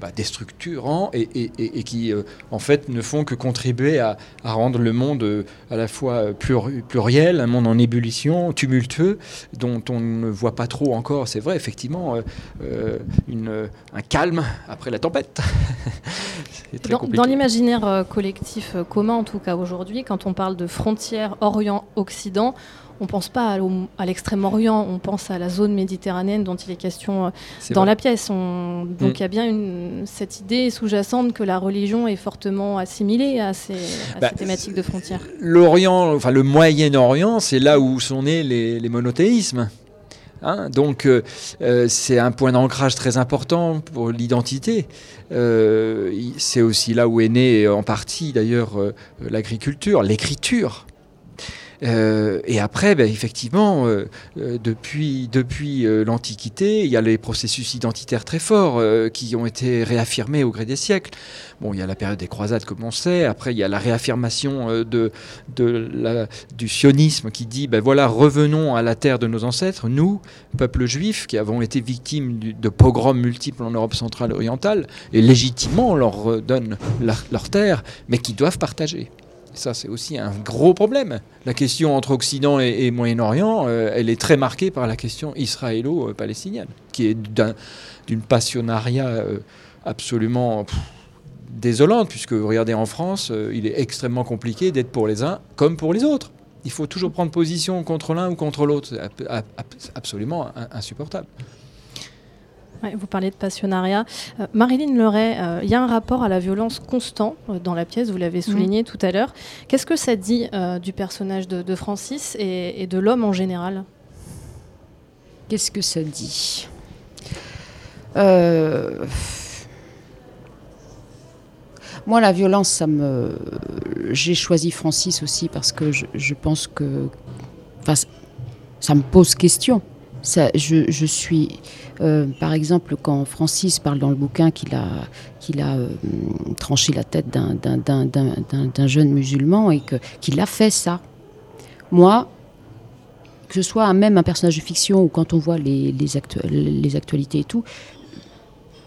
bah, déstructurants et, et- et- et qui, euh, en fait, ne font que contribuer à, à rendre le monde euh, à la fois euh, plur- pluriel, un monde en ébullition, tumultueux, dont on ne voit pas trop encore, c'est vrai, effectivement, euh, une, un calme après la tempête. très Dans, l'imaginaire collectif commun, en tout cas aujourd'hui, quand on parle de frontières Orient-Occident, on ne pense pas à, l'extrême-orient, on pense à la zone méditerranéenne dont il est question euh, dans vrai. la pièce. On- donc Mm. il y a bien une- cette idée sous-jacente que la religion est fortement assimilée à ces, à Bah, ces thématiques de frontières. L'Orient, enfin le Moyen-Orient, c'est là où sont nés les, les monothéismes. Hein, donc euh, euh, c'est un point d'ancrage très important pour l'identité. Euh, c'est aussi là où est née en partie d'ailleurs euh, l'agriculture, l'écriture. Euh, et après, ben, effectivement, euh, euh, depuis, depuis l'Antiquité, il y a les processus identitaires très forts qui ont été réaffirmés au gré des siècles. Bon, il y a la période des croisades, comme on sait. Après, il y a la réaffirmation du sionisme qui dit, ben voilà, revenons à la terre de nos ancêtres, nous, peuple juif, qui avons été victimes de pogroms multiples en Europe centrale et orientale, et légitimement, on leur leur, leur terre, mais qui doivent partager. Ça, c'est aussi un gros problème. La question entre Occident et, Moyen-Orient, euh, elle est très marquée par la question israélo-palestinienne, qui est d'un- d'une passionnariat euh, absolument désolante, puisque regardez en France, euh, il est extrêmement compliqué d'être pour les uns comme pour les autres. Il faut toujours prendre position contre l'un ou contre l'autre. C'est ab- ab- ab- absolument in- insupportable. Ouais, vous parlez de passionnariat. Euh, Marilyn Leray, euh, il y a un rapport à la violence constant euh, dans la pièce, vous l'avez souligné tout à l'heure. Qu'est-ce que ça dit du personnage de, de Francis et, et de l'homme en général? Qu'est-ce que ça dit? Moi, la violence, ça me. J'ai choisi Francis aussi parce que je, je pense que. Enfin, ça me pose question. Je, suis. euh, par exemple, quand Francis parle dans le bouquin qu'il a, euh, tranché la tête d'un- jeune musulman et qu'il a fait ça. Moi, que ce soit même un personnage de fiction ou quand on voit les, les, actu- les actualités et tout,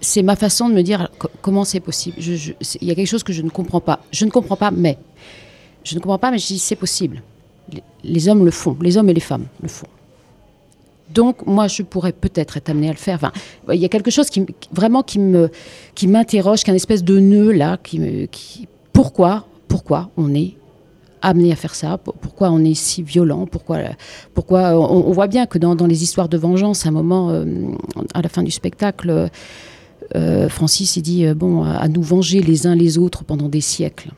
c'est ma façon de me dire co- comment c'est possible. Il y a quelque chose que je ne comprends pas. Je ne comprends pas, mais. Je ne comprends pas, mais je dis c'est possible. Les, les hommes le font, les hommes et les femmes le font. Donc, moi, je pourrais peut-être être amenée à le faire. Il y a quelque chose qui, vraiment qui me, qui m'interroge, qu'un espèce de nœud là, qui me, pourquoi, pourquoi on est amené à faire ça? Pour- Pourquoi on est si violent? Pourquoi, on, voit bien que dans, les histoires de vengeance, à un moment, euh, à la fin du spectacle, euh, Francis dit euh, bon, à nous venger les uns les autres pendant des siècles.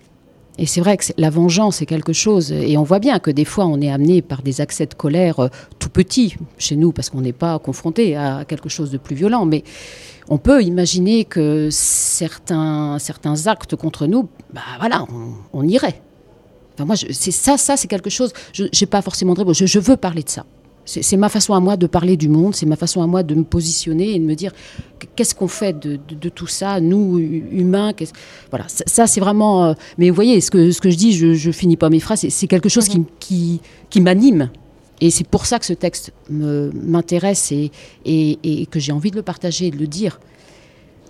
Et c'est vrai que la vengeance est quelque chose, et on voit bien que des fois on est amené par des accès de colère euh, tout petits chez nous, parce qu'on n'est pas confronté à quelque chose de plus violent. Mais on peut imaginer que certains, certains actes contre nous, bah voilà, on, on irait. Enfin, moi, c'est ça, ça c'est quelque chose. Je n'ai pas forcément de réponse. Je, je veux parler de ça. C'est ma façon à moi de parler du monde, c'est ma façon à moi de me positionner et de me dire qu'est-ce qu'on fait de, de- de tout ça, nous hu- humains. Voilà, ça, ça, c'est vraiment. euh, mais vous voyez, ce que, ce que je dis, je, je finis pas mes phrases. C'est- quelque chose qui, qui, qui m'anime. Et c'est pour ça que ce texte m'intéresse et, et, et que j'ai envie de le partager et de le dire.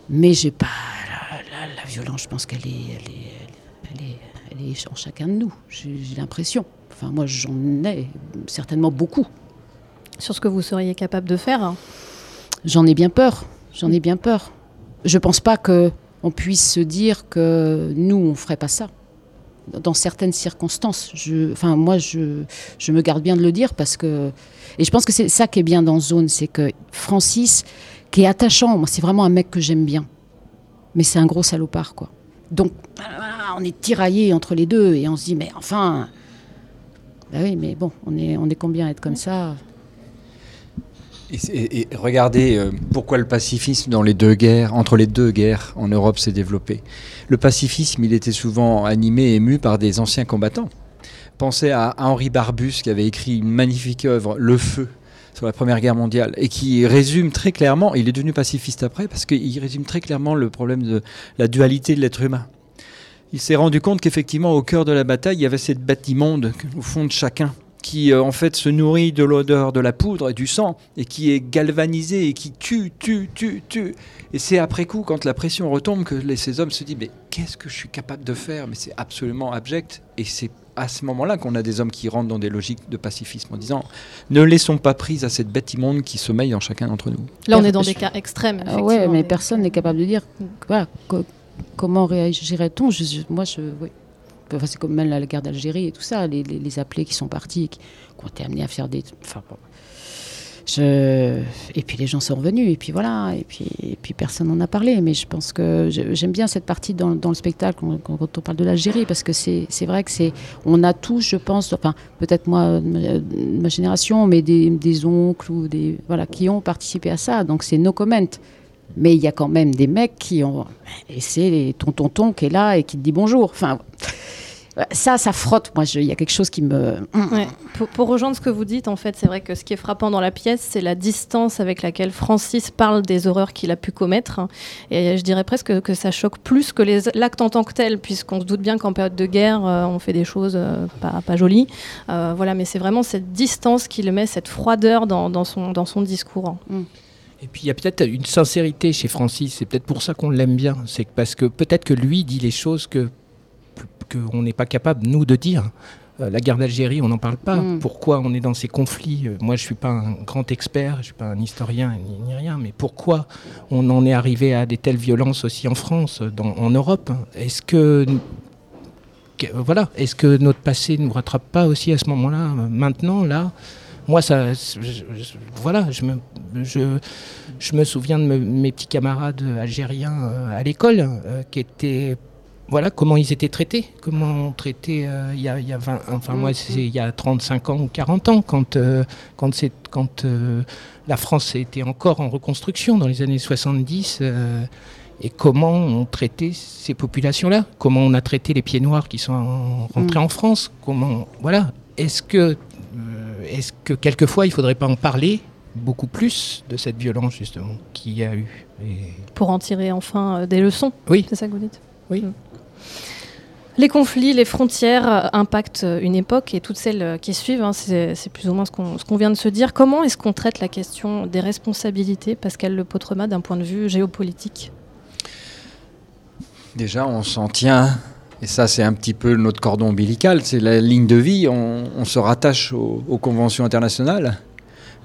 Mais j'ai pas la, la- la violence. Je pense qu'elle est, elle est, elle est, elle est en chacun de nous. J'ai l'impression. Enfin, moi, j'en ai certainement beaucoup. Sur ce que vous seriez capable de faire. J'en ai bien peur. J'en ai bien peur. Je pense pas que on puisse se dire que nous, on ferait pas ça. Dans certaines circonstances. Je, enfin, moi, je, je me garde bien de le dire parce que. Et je pense que c'est ça qui est bien dans Zone, c'est que Francis, qui est attachant, moi, c'est vraiment un mec que j'aime bien. Mais c'est un gros salopard, quoi. Donc, voilà, on est tiraillé entre les deux et on se dit, mais enfin. Bah oui, mais bon, on est, on est combien à être comme ça? Et, regardez euh, pourquoi le pacifisme dans les deux guerres, entre les deux guerres en Europe s'est développé. Le pacifisme, il était souvent animé et ému par des anciens combattants. Pensez à, à Henri Barbus qui avait écrit une magnifique œuvre, Le Feu, sur la Première Guerre mondiale, et qui résume très clairement, il est devenu pacifiste après, parce qu'il résume très clairement le problème de la dualité de l'être humain. Il s'est rendu compte qu'effectivement, au cœur de la bataille, il y avait cette bête immonde au fond de chacun, qui euh, en fait se nourrit de l'odeur de la poudre et du sang, et qui est galvanisé et qui tue, tue, tue, tue. Et c'est après coup, quand la pression retombe, que les- ces hommes se disent Mais qu'est-ce que je suis capable de faire? Mais c'est absolument abject. Et c'est à ce moment-là qu'on a des hommes qui rentrent dans des logiques de pacifisme en disant Ne laissons pas prise à cette bête immonde qui sommeille en chacun d'entre nous. Là, on est dans des cas extrêmes. Ah ouais, mais mais- personne n'est capable de dire voilà, co- comment réagirait-on? Moi, je, oui. C'est comme même la guerre d'Algérie et tout ça, les, les- les appelés qui sont partis, qui, ont été amenés à faire des. Enfin. Je- Et puis les gens sont revenus, et puis voilà, et puis, et puis personne n'en a parlé. Mais je pense que j'aime bien cette partie dans, dans le spectacle quand, on parle de l'Algérie, parce que c'est vrai que c'est. On a tous, je pense, enfin, peut-être moi, ma, de ma génération, mais des, des oncles ou des. Voilà, qui ont participé à ça, donc c'est no comment. Mais il y a quand même des mecs qui ont. Et c'est ton tonton qui est là et qui te dit bonjour. Enfin, ça, ça frotte. Moi, il y a quelque chose qui me. Ouais. Pour, pour rejoindre ce que vous dites, en fait, c'est vrai que ce qui est frappant dans la pièce, c'est la distance avec laquelle Francis parle des horreurs qu'il a pu commettre. Et je dirais presque que ça choque plus que les- l'acte en tant que tel, puisqu'on se doute bien qu'en période de guerre, euh, on fait des choses euh, pas, pas jolies. Euh, voilà, mais c'est vraiment cette distance qui le met, cette froideur dans, dans son, dans son discours. Et puis il y a peut-être une sincérité chez Francis, c'est peut-être pour ça qu'on l'aime bien. C'est que- parce que peut-être que lui dit les choses que qu'on n'est pas capable, nous, de dire. Euh, la guerre d'Algérie, on n'en parle pas. Mm. Pourquoi on est dans ces conflits? Euh, Moi, je ne suis pas un grand expert, je ne suis pas un historien ni, ni rien, mais pourquoi on en est arrivé à des telles violences aussi en France, dans- en Europe? Est-ce que que- voilà, est-ce que notre passé ne nous rattrape pas aussi à ce moment-là, maintenant, là? Moi, ça, je- je- voilà, je me, je, je me souviens de me- mes petits camarades algériens euh, à l'école euh, qui étaient, voilà, comment ils étaient traités, comment on traitait euh, il y a, il y a 20, enfin moi, c'est il y a 35 ans ou 40 ans, quand, euh, quand, c'est, quand euh, la France était encore en reconstruction dans les années 70. euh, et comment on traitait ces populations-là Comment on a traité les pieds noirs qui sont en- rentrés Mm. en France Comment voilà Est-ce que est-ce que quelquefois il faudrait pas en parler beaucoup plus de cette violence justement qu'il y a eu? Et- Pour en tirer enfin des leçons. Oui. C'est ça que vous dites? Oui. Mm. Les conflits, les frontières euh, impactent euh, une époque et toutes celles euh, qui suivent. hein, c'est plus ou moins ce qu'on vient de se dire. Comment est-ce qu'on traite la question des responsabilités, Pascal Le Potrema, d'un point de vue géopolitique? Déjà, on s'en tient, et ça c'est un petit peu notre cordon ombilical, c'est la ligne de vie, on, se rattache aux, conventions internationales,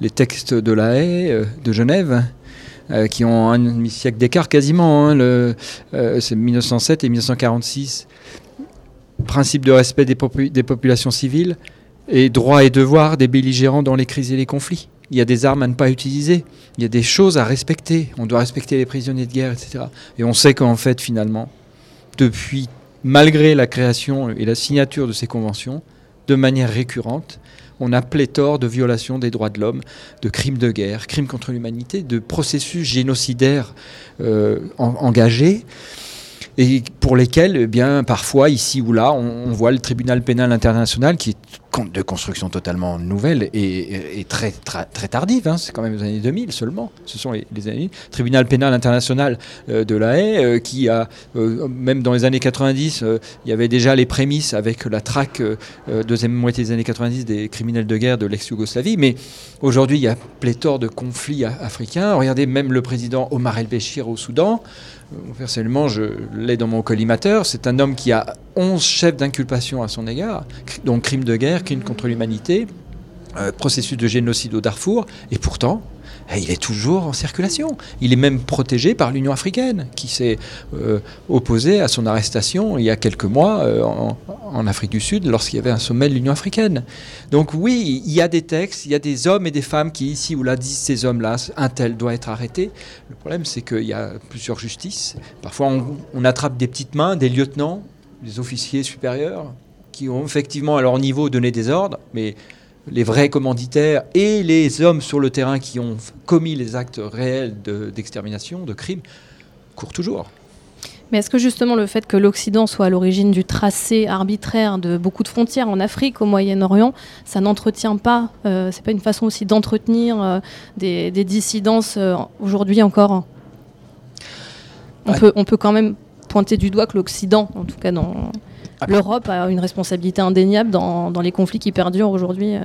les textes de la euh, de Genève, euh, qui ont un demi-siècle d'écart quasiment, hein, euh, c'est 1907 et 1946. Principe de respect des, des populations civiles et droits et devoirs des belligérants dans les crises et les conflits. Il y a des armes à ne pas utiliser, il y a des choses à respecter, on doit respecter les prisonniers de guerre, etc. Et on sait qu'en fait, finalement, depuis, malgré la création et la signature de ces conventions, de manière récurrente, on a pléthore de violations des droits de l'homme, de crimes de guerre, crimes contre l'humanité, de processus génocidaires euh, en- engagés et pour lesquels, eh bien, parfois, ici ou là, on, voit le tribunal pénal international qui est de construction totalement nouvelle et, très, très, très tardive. hein. C'est quand même les années 2000 seulement. Ce sont les, les années. Tribunal pénal international euh, de la Haye, euh, qui a, euh, même dans les années 90, euh, il y avait déjà les prémices avec la traque, deuxième moitié des années 90, des criminels de guerre de l'ex-Yougoslavie. Mais aujourd'hui, il y a pléthore de conflits africains. Regardez, même le président Omar El-Béchir au Soudan. Euh, Personnellement, je l'ai dans mon collimateur. C'est un homme qui a 11 chefs d'inculpation à son égard, donc crimes de guerre, crimes contre l'humanité, euh, processus de génocide au Darfour, et pourtant, eh, il est toujours en circulation. Il est même protégé par l'Union africaine, qui s'est euh, opposée à son arrestation il y a quelques mois euh, en, Afrique du Sud, lorsqu'il y avait un sommet de l'Union africaine. Donc oui, il y a des textes, il y a des hommes et des femmes qui, ici ou là, disent ces hommes-là, un tel doit être arrêté. Le problème, c'est qu'il y a plusieurs justices. Parfois, on, on attrape des petites mains, des lieutenants, des officiers supérieurs, qui ont effectivement à leur niveau donné des ordres, mais les vrais commanditaires et les hommes sur le terrain qui ont commis les actes réels de- d'extermination, de, crimes, courent toujours. Mais est-ce que justement le fait que l'Occident soit à l'origine du tracé arbitraire de beaucoup de frontières en Afrique, au Moyen-Orient, ça n'entretient pas, euh, c'est pas une façon aussi d'entretenir euh, des, des dissidences euh, aujourd'hui encore on, Ouais. peut, on peut quand même pointer du doigt que l'Occident, en tout cas dans. l'Europe, a une responsabilité indéniable dans, dans les conflits qui perdurent aujourd'hui. euh.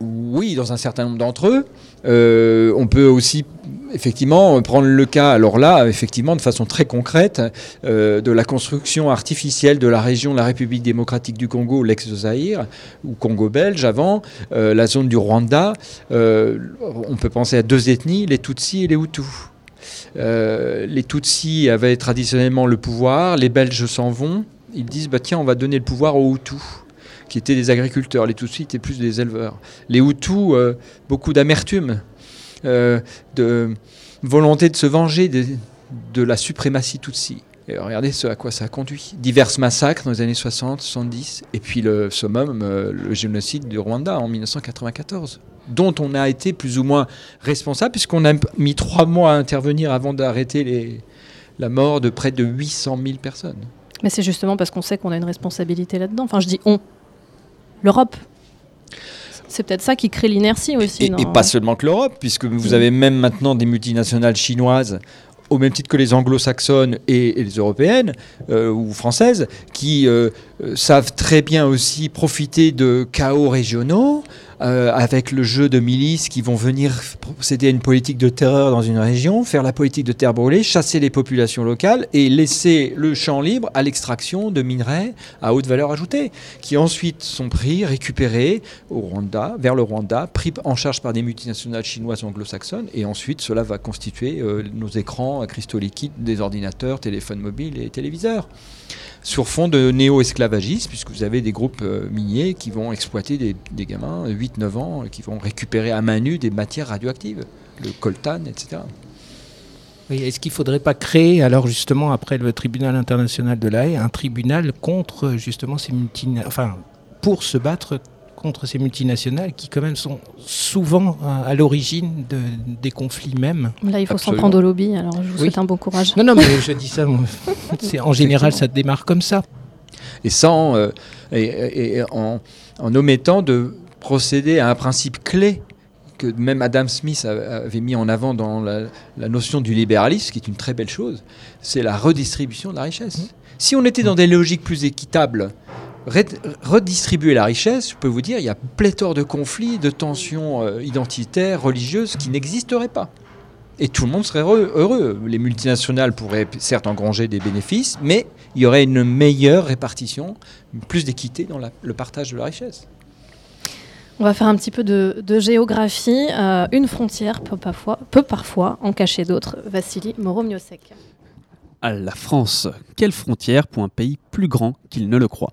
Oui, dans un certain nombre d'entre eux. Euh, on peut aussi effectivement prendre le cas, alors là, effectivement, de façon très concrète, euh, de la construction artificielle de la région de la République démocratique du Congo, l'ex-Zaïre, ou Congo belge avant, euh, la zone du Rwanda. On peut penser à deux ethnies, les Tutsis et les Hutus. Euh, les Tutsis avaient traditionnellement le pouvoir, les Belges s'en vont. Ils disent bah, tiens, on va donner le pouvoir aux Hutus, qui étaient des agriculteurs. Les Tutsis étaient plus des éleveurs. Les Hutus, euh, beaucoup d'amertume, euh, de volonté de se venger de, la suprématie Tutsi. Et regardez ce à quoi ça a conduit. Divers massacres dans les années 60, 70, et puis le summum, euh, le génocide du Rwanda en 1994, dont on a été plus ou moins responsable, puisqu'on a mis trois mois à intervenir avant d'arrêter la mort de près de 800 000 personnes. Mais c'est justement parce qu'on sait qu'on a une responsabilité là-dedans. Enfin, je dis on. L'Europe. C'est peut-être ça qui crée l'inertie aussi. Et, non et pas seulement que l'Europe, puisque vous Mm. avez même maintenant des multinationales chinoises, au même titre que les anglo-saxonnes et, et les européennes euh, ou françaises, qui euh, euh, savent très bien aussi profiter de chaos régionaux. Euh, avec le jeu de milices qui vont venir procéder à une politique de terreur dans une région, faire la politique de terre brûlée, chasser les populations locales et laisser le champ libre à l'extraction de minerais à haute valeur ajoutée, qui ensuite sont pris, récupérés vers le Rwanda, pris en charge par des multinationales chinoises anglo-saxonnes, et ensuite cela va constituer euh, nos écrans à cristaux liquides des ordinateurs, téléphones mobiles et téléviseurs. Sur fond de néo-esclavagisme, puisque vous avez des groupes euh, miniers qui vont exploiter des, gamins, 8-9 ans, euh, qui vont récupérer à main nue des matières radioactives, le coltan, etc. Est-ce qu'il ne faudrait pas créer, alors justement, après le tribunal international de la Haye, un tribunal contre justement ces multinationales, enfin, pour se battre contre ces multinationales qui quand même sont souvent euh, à l'origine de- des conflits même. Là, il faut s'en prendre au lobby, alors je vous Oui. souhaite un bon courage. Non, non, mais je dis ça. C'est- en général, ça démarre comme ça. et sans euh, et, en, en omettant de procéder à un principe clé que même Adam Smith avait mis en avant dans la, la notion du libéralisme, qui est une très belle chose, c'est la redistribution de la richesse. Si on était dans des logiques plus équitables, redistribuer la richesse, je peux vous dire, il y a pléthore de conflits, de tensions euh, identitaires, religieuses qui n'existeraient pas. Et tout le monde serait heureux, heureux. Les multinationales pourraient certes engranger des bénéfices, mais il y aurait une meilleure répartition, plus d'équité dans la- le partage de la richesse. On va faire un petit peu de, de géographie. Euh, une frontière peut parfois, peut parfois en cacher d'autres. Vassili Moromiosek. À la France, quelle frontière pour un pays plus grand qu'il ne le croit?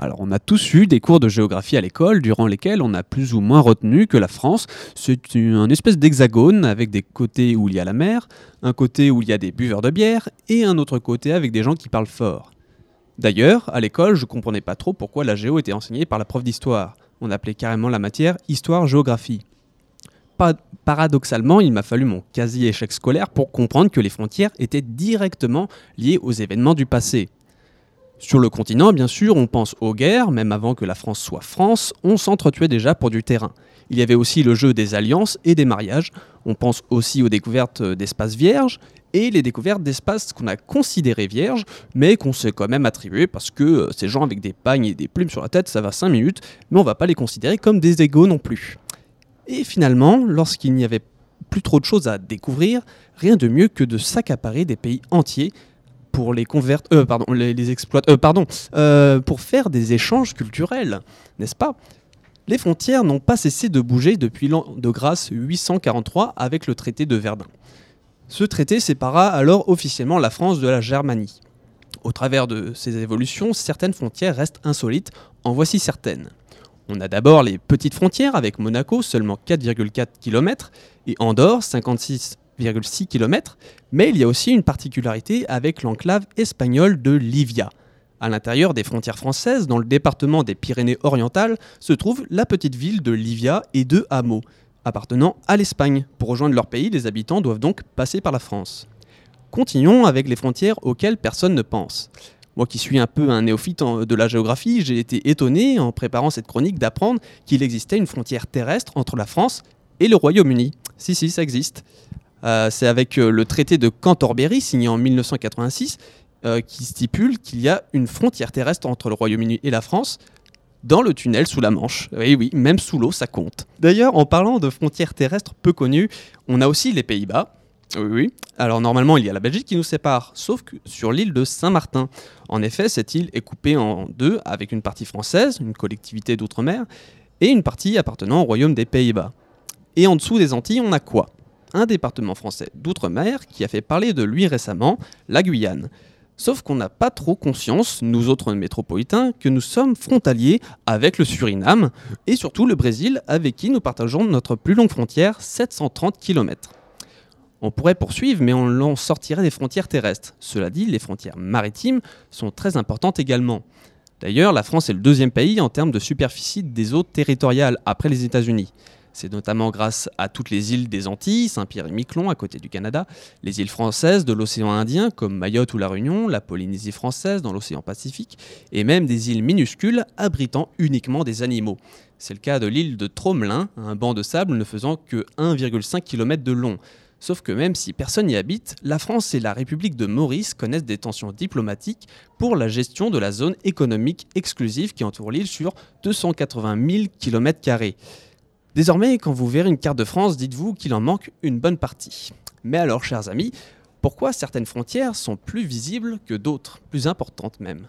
Alors, on a tous eu des cours de géographie à l'école durant lesquels on a plus ou moins retenu que la France, c'est un espèce d'hexagone avec des côtés où il y a la mer, un côté où il y a des buveurs de bière et un autre côté avec des gens qui parlent fort. D'ailleurs, à l'école, je comprenais pas trop pourquoi la géo était enseignée par la prof d'histoire. On appelait carrément la matière histoire-géographie. Pa- Paradoxalement, il m'a fallu mon quasi-échec scolaire pour comprendre que les frontières étaient directement liées aux événements du passé. Sur le continent, bien sûr, on pense aux guerres, même avant que la France soit France, on s'entretuait déjà pour du terrain. Il y avait aussi le jeu des alliances et des mariages, on pense aussi aux découvertes d'espaces vierges, et les découvertes d'espaces qu'on a considérés vierges, mais qu'on s'est quand même attribués parce que euh, ces gens avec des pagnes et des plumes sur la tête, ça va 5 minutes, mais on va pas les considérer comme des égaux non plus. Et finalement, lorsqu'il n'y avait plus trop de choses à découvrir, rien de mieux que de s'accaparer des pays entiers pour les convertir, euh, pardon, les, les euh, pardon, euh, pour faire des échanges culturels, n'est-ce pas? Les frontières n'ont pas cessé de bouger depuis l'an de grâce 843 avec le traité de Verdun. Ce traité sépara alors officiellement la France de la Germanie. Au travers de ces évolutions, certaines frontières restent insolites, en voici certaines. On a d'abord les petites frontières avec Monaco, seulement 4,4 km, et Andorre, 56,6 km, mais il y a aussi une particularité avec l'enclave espagnole de Livia. À l'intérieur des frontières françaises, dans le département des Pyrénées-Orientales, se trouve la petite ville de Livia et deux hameaux, appartenant à l'Espagne. Pour rejoindre leur pays, les habitants doivent donc passer par la France. Continuons avec les frontières auxquelles personne ne pense. Moi qui suis un peu un néophyte de la géographie, j'ai été étonné en préparant cette chronique d'apprendre qu'il existait une frontière terrestre entre la France et le Royaume-Uni. Si, si, ça existe. Euh, C'est avec euh, le traité de Canterbury, signé en 1986, euh, qui stipule qu'il y a une frontière terrestre entre le Royaume-Uni et la France dans le tunnel sous la Manche. Oui, oui, même sous l'eau, ça compte. D'ailleurs, en parlant de frontières terrestres peu connues, on a aussi les Pays-Bas. Oui, oui. Alors normalement, il y a la Belgique qui nous sépare, sauf que sur l'île de Saint-Martin. En effet, cette île est coupée en deux avec une partie française, une collectivité d'outre-mer, et une partie appartenant au Royaume des Pays-Bas. Et en dessous des Antilles, on a quoi? Un département français d'outre-mer qui a fait parler de lui récemment, la Guyane. Sauf qu'on n'a pas trop conscience, nous autres métropolitains, que nous sommes frontaliers avec le Suriname et surtout le Brésil avec qui nous partageons notre plus longue frontière, 730 km. On pourrait poursuivre, mais on en sortirait des frontières terrestres. Cela dit, les frontières maritimes sont très importantes également. D'ailleurs, la France est le deuxième pays en termes de superficie des eaux territoriales après les États-Unis. C'est notamment grâce à toutes les îles des Antilles, Saint-Pierre et Miquelon à côté du Canada, les îles françaises de l'océan Indien comme Mayotte ou La Réunion, la Polynésie française dans l'océan Pacifique, et même des îles minuscules abritant uniquement des animaux. C'est le cas de l'île de Tromelin, un banc de sable ne faisant que 1,5 km de long. Sauf que même si personne n'y habite, la France et la République de Maurice connaissent des tensions diplomatiques pour la gestion de la zone économique exclusive qui entoure l'île sur 280 000 km. Désormais, quand vous verrez une carte de France, dites-vous qu'il en manque une bonne partie. Mais alors, chers amis, pourquoi certaines frontières sont plus visibles que d'autres, plus importantes même?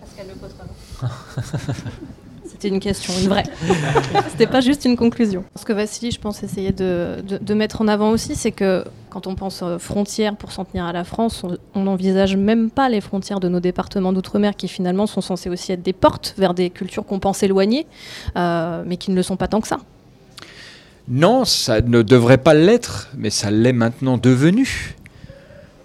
Pascal Le C'était une question, une vraie. C'était pas juste une conclusion. Ce que Vassili, je pense, essayait de, de- de mettre en avant aussi, c'est que quand on pense frontières pour s'en tenir à la France, on- on n'envisage même pas les frontières de nos départements d'outre-mer qui finalement sont censés aussi être des portes vers des cultures qu'on pense éloignées, euh, mais qui ne le sont pas tant que ça. Non, ça ne devrait pas l'être, mais ça l'est maintenant devenu.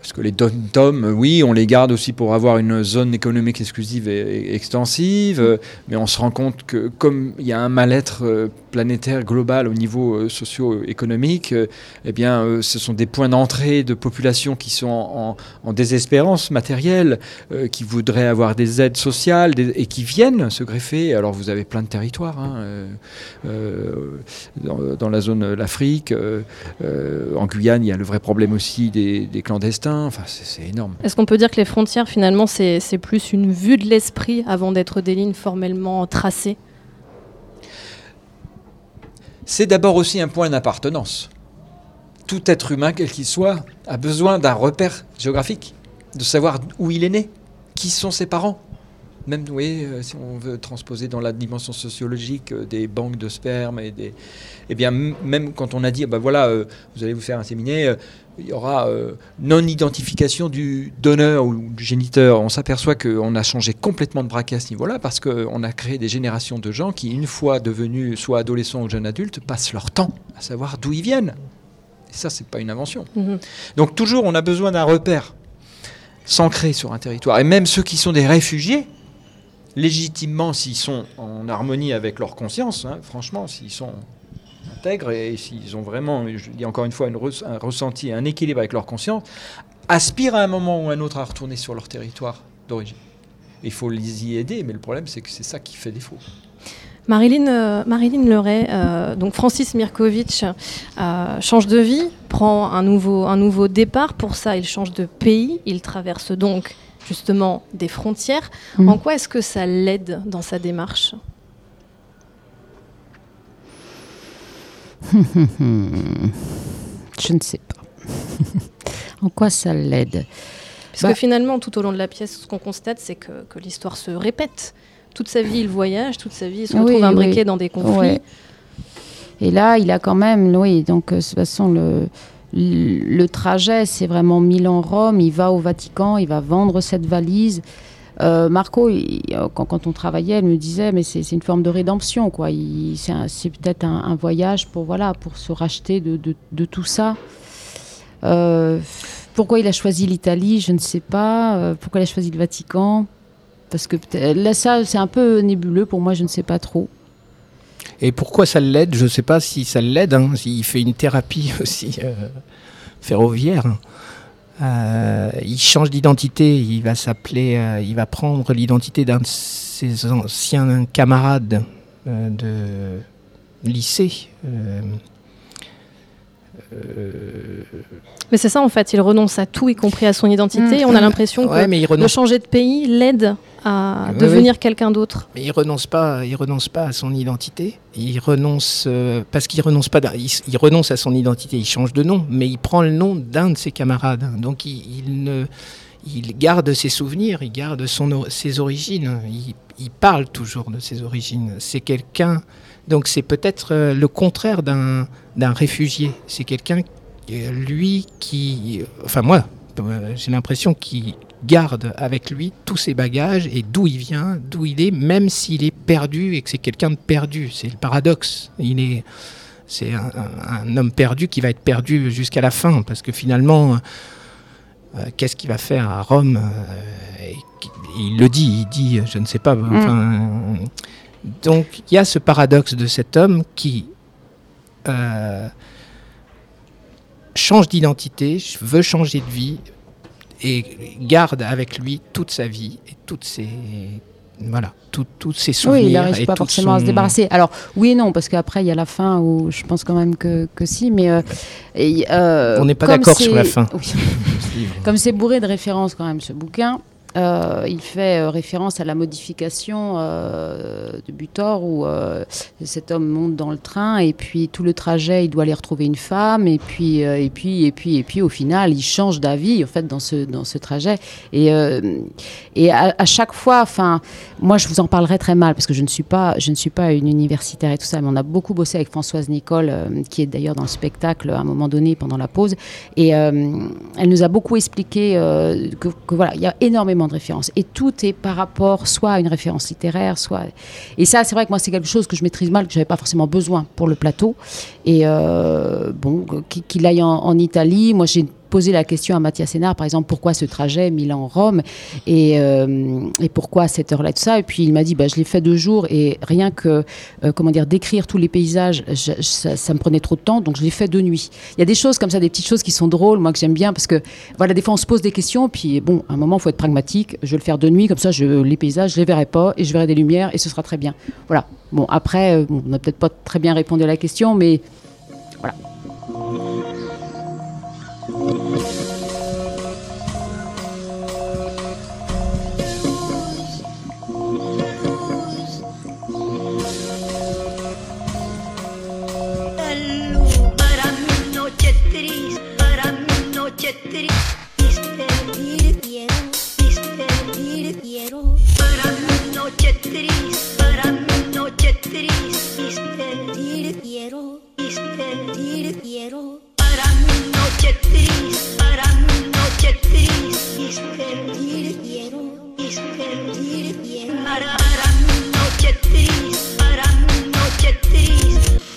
Parce que les dom-toms, euh, oui, on les garde aussi pour avoir une zone économique exclusive et, extensive, euh, mais on se rend compte que comme il y a un mal-être euh, planétaire global au niveau euh, socio-économique, euh, eh bien, ce sont des points d'entrée de populations qui sont en, en désespérance matérielle, qui voudraient avoir des aides sociales des- et qui viennent se greffer. Alors, vous avez plein de territoires, hein, euh, dans, dans la zone de l'Afrique, euh, en Guyane, il y a le vrai problème aussi des, des clandestins. Enfin, c'est énorme. Est-ce qu'on peut dire que les frontières, finalement, c'est plus une vue de l'esprit avant d'être des lignes formellement tracées? C'est d'abord aussi un point d'appartenance. Tout être humain, quel qu'il soit, a besoin d'un repère géographique, de savoir où il est né, qui sont ses parents. Même, oui, euh, si on veut transposer dans la dimension sociologique euh, des banques de sperme et des, eh bien, même quand on a dit, bah voilà, euh, vous allez vous faire inséminer, il y aura euh, non-identification du donneur ou du géniteur. On s'aperçoit qu'on a changé complètement de braquet à ce niveau-là parce qu'on a créé des générations de gens qui, une fois devenus soit adolescents ou jeunes adultes, passent leur temps à savoir d'où ils viennent. Et ça, c'est pas une invention. Mhm. Donc toujours, on a besoin d'un repère s'ancrer sur un territoire. Et même ceux qui sont des réfugiés, légitimement, s'ils sont en harmonie avec leur conscience, hein, franchement, s'ils sont intègres et s'ils ont vraiment, je dis encore une fois, une res- un ressenti, un équilibre avec leur conscience, aspirent à un moment ou à un autre à retourner sur leur territoire d'origine. Il faut les y aider, mais le problème, c'est que c'est ça qui fait défaut. Marilyn, euh, Marilyn Leray, euh, donc Francis Mirkovitch euh, change de vie, prend un nouveau, un nouveau départ. Pour ça, il change de pays. Il traverse donc justement des frontières. Mm. En quoi est-ce que ça l'aide dans sa démarche? Je ne sais pas. en quoi ça l'aide? Parce Bah- que finalement, tout au long de la pièce, ce qu'on constate, c'est que, que l'histoire se répète. Toute sa vie, il voyage, toute sa vie, il se retrouve oui. imbriqué dans des conflits. Ouais. Et là, il a quand même, oui, donc euh, de toute façon, le, le le trajet, c'est vraiment Milan-Rome. Il va au Vatican, il va vendre cette valise. Euh, Marco, il- euh, quand, on travaillait, elle me disait, mais c'est une forme de rédemption, quoi. Il- C'est peut-être un, voyage pour, voilà, pour se racheter de, tout ça. Euh, pourquoi il a choisi l'Italie, je ne sais pas. Pourquoi il a choisi le Vatican? Parce que là, ça, c'est un peu nébuleux pour moi, je ne sais pas trop. Et pourquoi ça l'aide? Je ne sais pas si ça l'aide, hein, s'il fait une thérapie aussi ferroviaire. Euh, il change d'identité, il va s'appeler, euh, il va prendre l'identité d'un de ses anciens camarades euh, de lycée. Mais c'est ça en fait, il renonce à tout, y compris à son identité. Mm. Et on a l'impression Ouais, que mais il de changer de pays l'aide à Oui, devenir quelqu'un d'autre. Mais il renonce pas, il renonce pas à son identité. Il renonce euh, parce qu'il renonce pas, il, renonce à son identité. Il change de nom, mais il prend le nom d'un de ses camarades. Donc il, il ne, il garde ses souvenirs, il garde son, ses origines. Il, il parle toujours de ses origines. C'est quelqu'un. Donc c'est peut-être euh, le contraire d'un réfugié. C'est quelqu'un, euh, lui, qui, enfin moi, j'ai l'impression qu'il garde avec lui tous ses bagages et d'où il vient, d'où il est, même s'il est perdu et que c'est quelqu'un de perdu. C'est le paradoxe. Il est, c'est un, homme perdu qui va être perdu jusqu'à la fin, parce que finalement, euh, qu'est-ce qu'il va faire à Rome euh, et Il le dit, il dit, je ne sais pas. Enfin, donc il y a ce paradoxe de cet homme qui euh, change d'identité, veut changer de vie et garde avec lui toute sa vie et toutes ses voilà, tout- tous ses souvenirs. Oui, il n'arrive pas forcément à se son- débarrasser. Alors, oui et non, parce qu'après, il y a la fin où je pense quand même que, que si, mais. euh, et, euh, On n'est pas d'accord sur la c'est- fin. Oui. Comme c'est bourré de références quand même, ce bouquin, euh, il fait euh, référence à la modification euh, de Butor où cet homme monte dans le train et puis tout le trajet, il doit aller retrouver une femme et puis et puis et puis et puis au final, il change d'avis en fait dans ce dans ce trajet. Et et à, chaque fois, enfin, moi je vous en parlerai très mal parce que je ne suis pas je ne suis pas une universitaire et tout ça, mais on a beaucoup bossé avec Françoise Nicole qui est d'ailleurs dans le spectacle à un moment donné pendant la pause. Et elle nous a beaucoup expliqué que, que voilà, il y a énormément de références. Et tout est par rapport soit à une référence littéraire, soit et ça c'est vrai que moi c'est quelque chose que je maîtrise mal, que j'avais pas forcément besoin pour le plateau. Et euh, bon qu- qu'il aille en, en Italie, moi j'ai posé la question à Mathias Sénard, par exemple, pourquoi ce trajet Milan-Rome et, euh, et pourquoi cette heure-là de ça. Et puis il m'a dit, bah, je l'ai fait deux jours et rien que, euh, comment dire, décrire tous les paysages, ça, me prenait trop de temps, donc je l'ai fait de nuit. Il y a des choses comme ça, des petites choses qui sont drôles, moi que j'aime bien, parce que voilà, des fois on se pose des questions, puis bon, à un moment, il faut être pragmatique. Je vais le faire de nuit, comme ça, les paysages, je les verrai pas et je verrai des lumières et ce sera très bien. Voilà. Bon, après, euh, on n'a peut-être pas très bien répondu à la question, mais triste, quiero, quiero. Para mi noche triste, para mi noche triste, quiero, quiero. Para mi noche triste, para mi noche triste.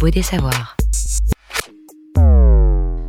Labo des Savoirs.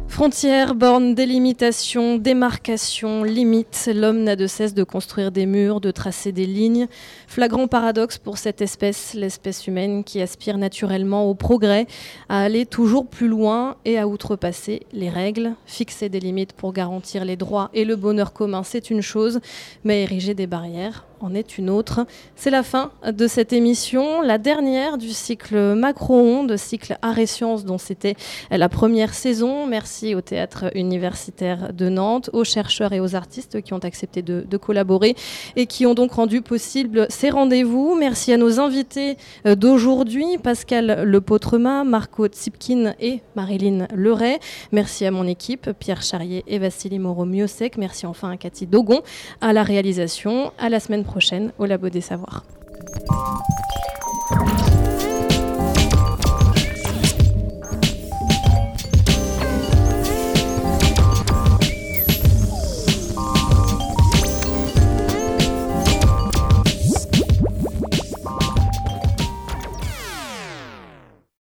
Frontières, bornes, délimitation, démarcation, limites, l'homme n'a de cesse de construire des murs, de tracer des lignes. Flagrant paradoxe pour cette espèce, l'espèce humaine qui aspire naturellement au progrès, à aller toujours plus loin et à outrepasser les règles. Fixer des limites pour garantir les droits et le bonheur commun, c'est une chose, mais ériger des barrières en est une autre. C'est la fin de cette émission, la dernière du cycle Macro-ondes, cycle Art et Sciences dont c'était la première saison. Merci au Théâtre universitaire de Nantes, aux chercheurs et aux artistes qui ont accepté de, collaborer et qui ont donc rendu possible ces rendez-vous. Merci à nos invités euh, d'aujourd'hui, Pascal Lepautrema, Marco Tsipkin et Marilyn Leray. Merci à mon équipe, Pierre Charrier et Vassili Moreau-Miosek. Merci enfin à Cathy Dogon à la réalisation. À la semaine prochaine au Labo des Savoirs.